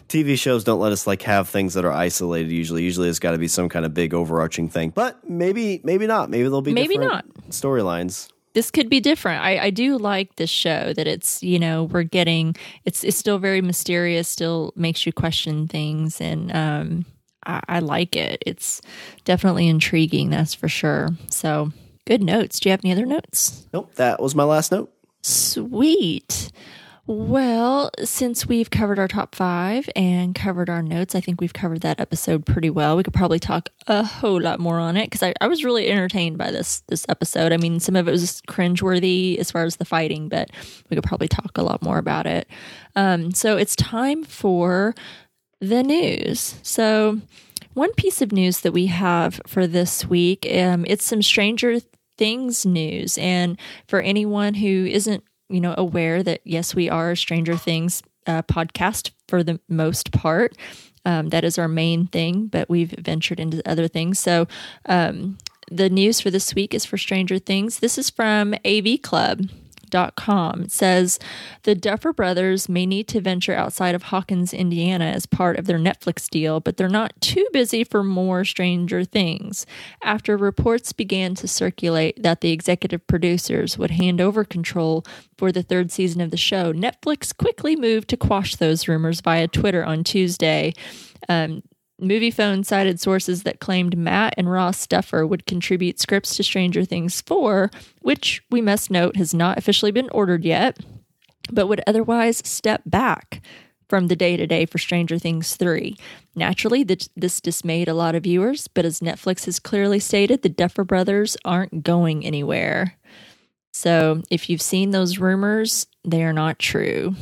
TV shows don't let us like have things that are isolated. Usually, usually it's got to be some kind of big overarching thing. But maybe, maybe not. Maybe there'll be maybe not storylines this could be different. I, I do like this show that it's you know we're getting it's it's still very mysterious, still makes you question things, and um, I, I like it. It's definitely intriguing, that's for sure. So good notes. Do you have any other notes? Nope, that was my last note. Sweet. Well, since we've covered our top five and covered our notes, I think we've covered that episode pretty well. We could probably talk a whole lot more on it because I, I was really entertained by this this episode. I mean, some of it was cringeworthy as far as the fighting, but we could probably talk a lot more about it. Um, so it's time for the news. So one piece of news that we have for this week, um, it's some Stranger Things news, and for anyone who isn't you know, aware that yes, we are a Stranger Things uh, podcast for the most part. Um, that is our main thing, but we've ventured into other things. So, um, the news for this week is for Stranger Things. This is from AV Club. Com. Says the Duffer brothers may need to venture outside of Hawkins, Indiana as part of their Netflix deal, but they're not too busy for more Stranger Things. After reports began to circulate that the executive producers would hand over control for the third season of the show, Netflix quickly moved to quash those rumors via Twitter on Tuesday. Um, Moviefone cited sources that claimed Matt and Ross Duffer would contribute scripts to Stranger Things 4, which we must note has not officially been ordered yet, but would otherwise step back from the day to day for Stranger Things 3. Naturally, th- this dismayed a lot of viewers, but as Netflix has clearly stated, the Duffer Brothers aren't going anywhere. So if you've seen those rumors, they are not true.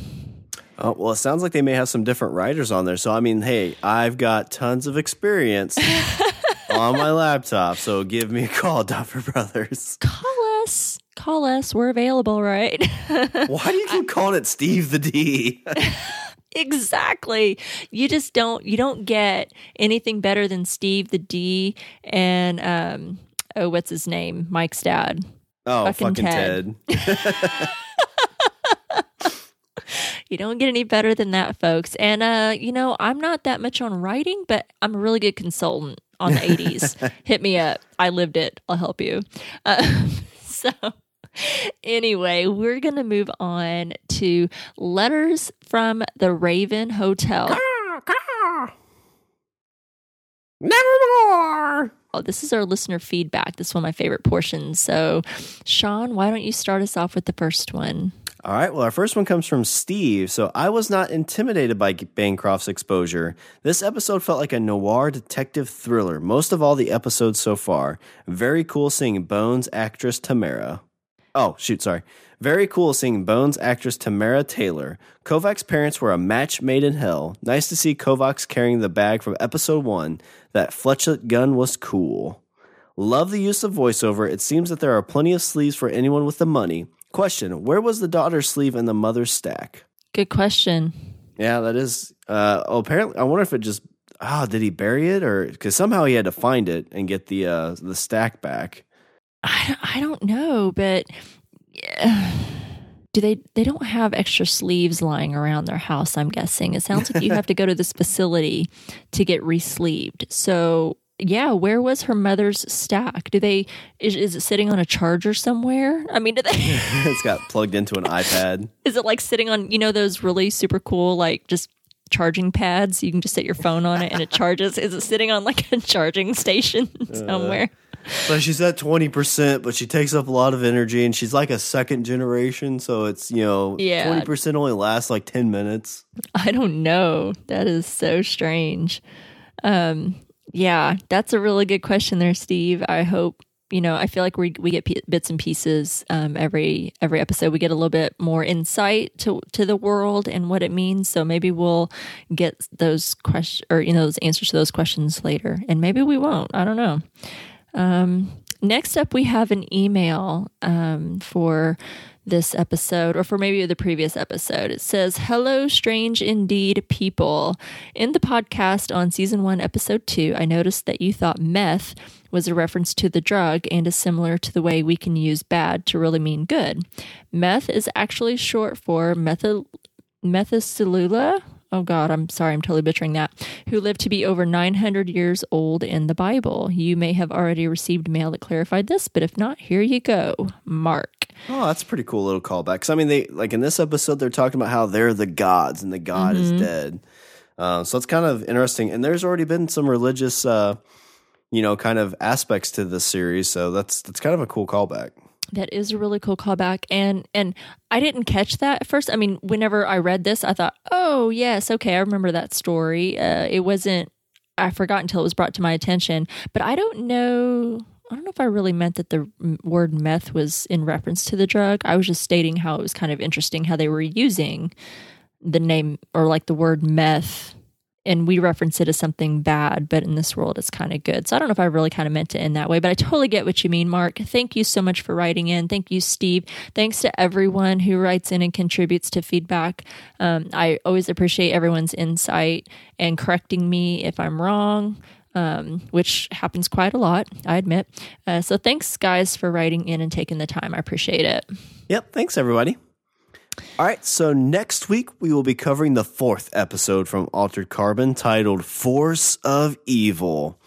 Oh, well, it sounds like they may have some different writers on there. So, I mean, hey, I've got tons of experience on my laptop. So give me a call, Duffer Brothers. Call us. Call us. We're available, right? Why do you keep calling it Steve the D? exactly. You just don't you don't get anything better than Steve the D and um oh what's his name? Mike's dad. Oh, Fucking fucking, Ted. Ted. You don't get any better than that, folks. And uh, you know, I'm not that much on writing, but I'm a really good consultant on the 80s. Hit me up. I lived it. I'll help you. Uh, so anyway, we're going to move on to letters from the Raven Hotel. Nevermore. Oh, this is our listener feedback. This is one of my favorite portions. So, Sean, why don't you start us off with the first one? All right. Well, our first one comes from Steve. So I was not intimidated by Bancroft's exposure. This episode felt like a noir detective thriller, most of all the episodes so far. Very cool seeing Bones actress Tamara. Oh, shoot, sorry. Very cool seeing Bones actress Tamara Taylor. Kovac's parents were a match made in hell. Nice to see Kovacs carrying the bag from episode one. That flechette gun was cool. Love the use of voiceover. It seems that there are plenty of sleeves for anyone with the money. Question Where was the daughter's sleeve in the mother's stack? Good question. Yeah, that is. Uh, oh, apparently, I wonder if it just. Oh, did he bury it, or because somehow he had to find it and get the uh, the stack back? I, I don't know, but yeah. do they they don't have extra sleeves lying around their house i'm guessing it sounds like you have to go to this facility to get re-sleeved so yeah where was her mother's stack do they is, is it sitting on a charger somewhere i mean do they it's got plugged into an iPad. is it like sitting on you know those really super cool like just charging pads you can just set your phone on it and it charges is it sitting on like a charging station somewhere So she's at twenty percent, but she takes up a lot of energy, and she's like a second generation. So it's you know Yeah. twenty percent only lasts like ten minutes. I don't know. That is so strange. Um, yeah, that's a really good question there, Steve. I hope you know. I feel like we we get p- bits and pieces um, every every episode. We get a little bit more insight to to the world and what it means. So maybe we'll get those questions or you know those answers to those questions later, and maybe we won't. I don't know. Um, next up, we have an email um, for this episode, or for maybe the previous episode. It says, Hello, strange indeed people. In the podcast on season one, episode two, I noticed that you thought meth was a reference to the drug and is similar to the way we can use bad to really mean good. Meth is actually short for methyl methicillula. Oh God, I'm sorry, I'm totally butchering that. Who lived to be over 900 years old in the Bible. You may have already received mail that clarified this, but if not, here you go. Mark. Oh, that's a pretty cool little callback. Because I mean, they like in this episode, they're talking about how they're the gods and the god is dead. Uh, so it's kind of interesting. And there's already been some religious, uh, you know, kind of aspects to this series. So that's that's kind of a cool callback. That is a really cool callback, and and I didn't catch that at first. I mean, whenever I read this, I thought, oh yes, okay, I remember that story. Uh, it wasn't. I forgot until it was brought to my attention, but I don't know. I don't know if I really meant that the word meth was in reference to the drug. I was just stating how it was kind of interesting how they were using the name or like the word meth and we reference it as something bad, but in this world it's kind of good. So I don't know if I really kind of meant it in that way, but I totally get what you mean, Mark. Thank you so much for writing in. Thank you, Steve. Thanks to everyone who writes in and contributes to feedback. Um, I always appreciate everyone's insight and correcting me if I'm wrong. Um, which happens quite a lot, I admit. Uh, so thanks, guys, for writing in and taking the time. I appreciate it. Yep. Thanks, everybody. All right. So next week, we will be covering the fourth episode from Altered Carbon titled Force of Evil.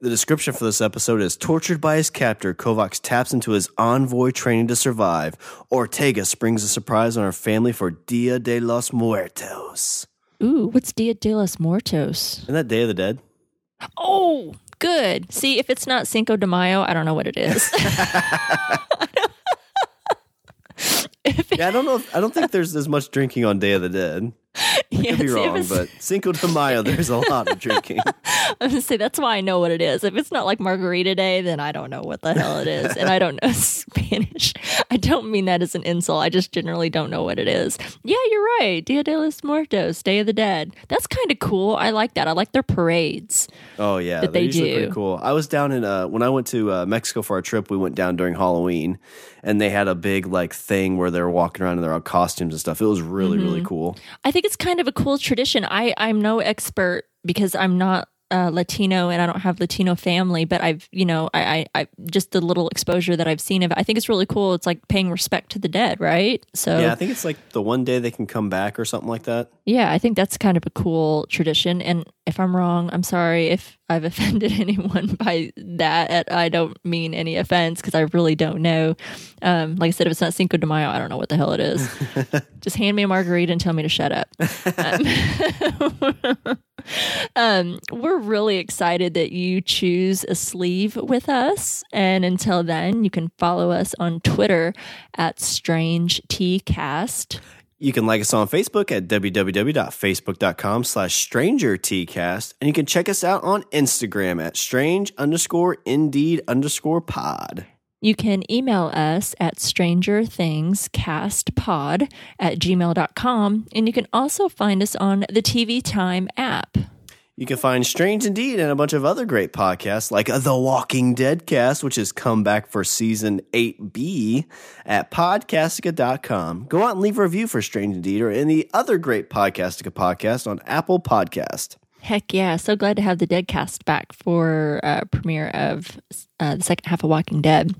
The description for this episode is tortured by his captor, Kovacs taps into his envoy training to survive. Ortega springs a surprise on our family for Dia de los Muertos. Ooh, what's Dia de los Muertos? Isn't that Day of the Dead? Oh, good. See, if it's not Cinco de Mayo, I don't know what it is. Yeah, I don't know. If, I don't think there's as much drinking on Day of the Dead. Yeah, could be wrong, it's- but Cinco de Mayo, there's a lot of drinking. I'm gonna say that's why I know what it is. If it's not like Margarita Day, then I don't know what the hell it is, and I don't know Spanish. I don't mean that as an insult. I just generally don't know what it is. Yeah, you're right. Dia de los Muertos, Day of the Dead. That's kind of cool. I like that. I like their parades. Oh yeah, that they do. Pretty cool. I was down in uh, when I went to uh, Mexico for our trip. We went down during Halloween, and they had a big like thing where they were walking around in their costumes and stuff. It was really really Mm-hmm. cool. I think it's kind of a cool tradition. I I'm no expert because I'm not uh, Latino and I don't have Latino family, but I've you know I, I I just the little exposure that I've seen of it. I think it's really cool. It's like paying respect to the dead, right? So Yeah, I think it's like the one day they can come back or something like that. Yeah, I think that's kind of a cool tradition. And if I'm wrong, I'm sorry if I've offended anyone by that. I don't mean any offense because I really don't know. Um, like I said, if it's not Cinco de Mayo, I don't know what the hell it is. Just hand me a margarita and tell me to shut up. Um, um, we're really excited that you choose a sleeve with us. And until then, you can follow us on Twitter at Strange Tea Cast. You can like us on Facebook at www.facebook.com slash strangertcast. And you can check us out on Instagram at strange underscore indeed underscore pod. You can email us at strangerthingscastpod at gmail.com. And you can also find us on the TV Time app. You can find Strange Indeed and a bunch of other great podcasts like The Walking Dead cast, which has come back for season 8B at podcastica.com. Go out and leave a review for Strange Indeed or any other great Podcastica podcast on Apple Podcast. Heck yeah. So glad to have the Deadcast back for uh, premiere of uh, the second half of Walking Dead.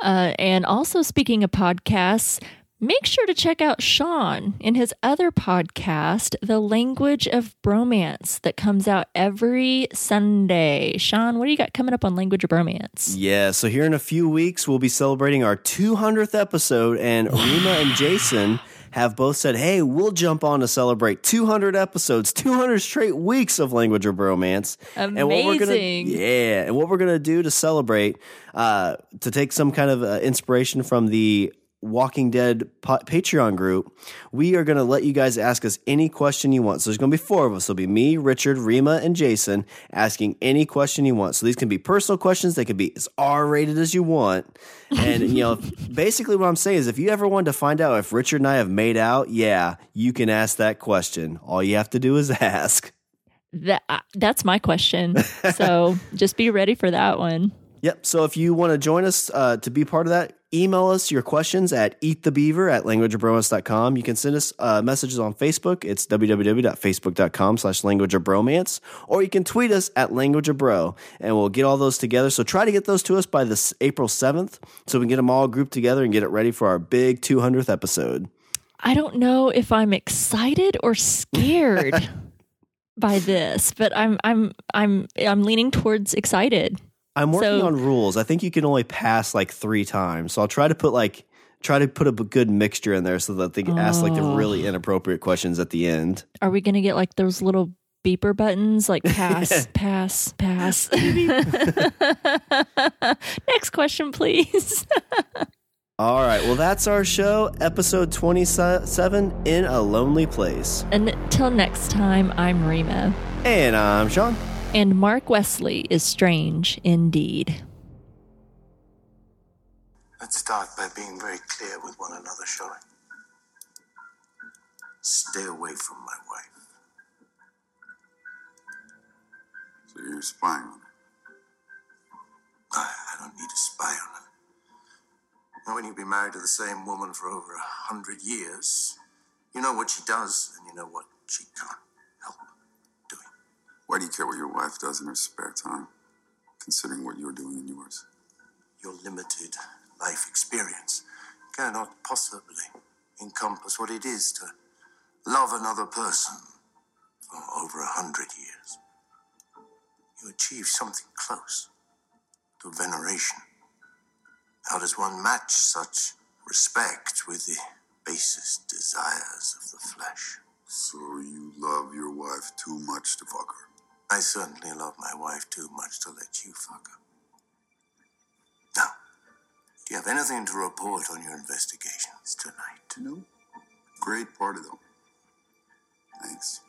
Uh, and also, speaking of podcasts, make sure to check out Sean in his other podcast, The Language of Bromance, that comes out every Sunday. Sean, what do you got coming up on Language of Bromance? Yeah, so here in a few weeks, we'll be celebrating our 200th episode, and Rima and Jason have both said, hey, we'll jump on to celebrate 200 episodes, 200 straight weeks of Language of Bromance. And what we're gonna, Amazing. yeah, and what we're going to do to celebrate, uh, to take some kind of uh, inspiration from the Walking Dead pa- Patreon group, we are going to let you guys ask us any question you want. So there's going to be four of us. There'll be me, Richard, Rima, and Jason asking any question you want. So these can be personal questions. They can be as R rated as you want. And, you know, basically what I'm saying is if you ever wanted to find out if Richard and I have made out, yeah, you can ask that question. All you have to do is ask. That, uh, that's my question. So just be ready for that one. Yep. So if you want to join us uh, to be part of that, email us your questions at eatthebeaver at languageofbromance.com. You can send us uh, messages on Facebook. It's www.facebook.com slash languageofbromance. Or you can tweet us at languageofbro, and we'll get all those together. So try to get those to us by this April 7th so we can get them all grouped together and get it ready for our big 200th episode. I don't know if I'm excited or scared by this, but I'm I'm I'm I'm leaning towards excited. I'm working So- on rules. I think you can only pass like three times. So I'll try to put like try to put a good mixture in there so that they can ask like the Oh. really inappropriate questions at the end. Are we going to get like those little beeper buttons like pass, pass, pass? Next question, please. All right. Well, that's our show, episode 27 In a Lonely Place. And until next time, I'm Rima. And I'm Sean. And Mark Wesley is strange indeed. Let's start by being very clear with one another, shall we? Stay away from my wife. So you're spying on her. I, I don't need to spy on her. Now, when you've been married to the same woman for over a hundred years, you know what she does and you know what she can't help doing. Why do you care what your wife does in her spare time, considering what you're doing in yours? Your limited life experience cannot possibly encompass what it is to love another person for over a hundred years. You achieve something close to veneration. How does one match such respect with the basest desires of the flesh? So you love your wife too much to fuck her. I certainly love my wife too much to let you fuck her. Now, do you have anything to report on your investigations tonight? No. Great part of them. Thanks.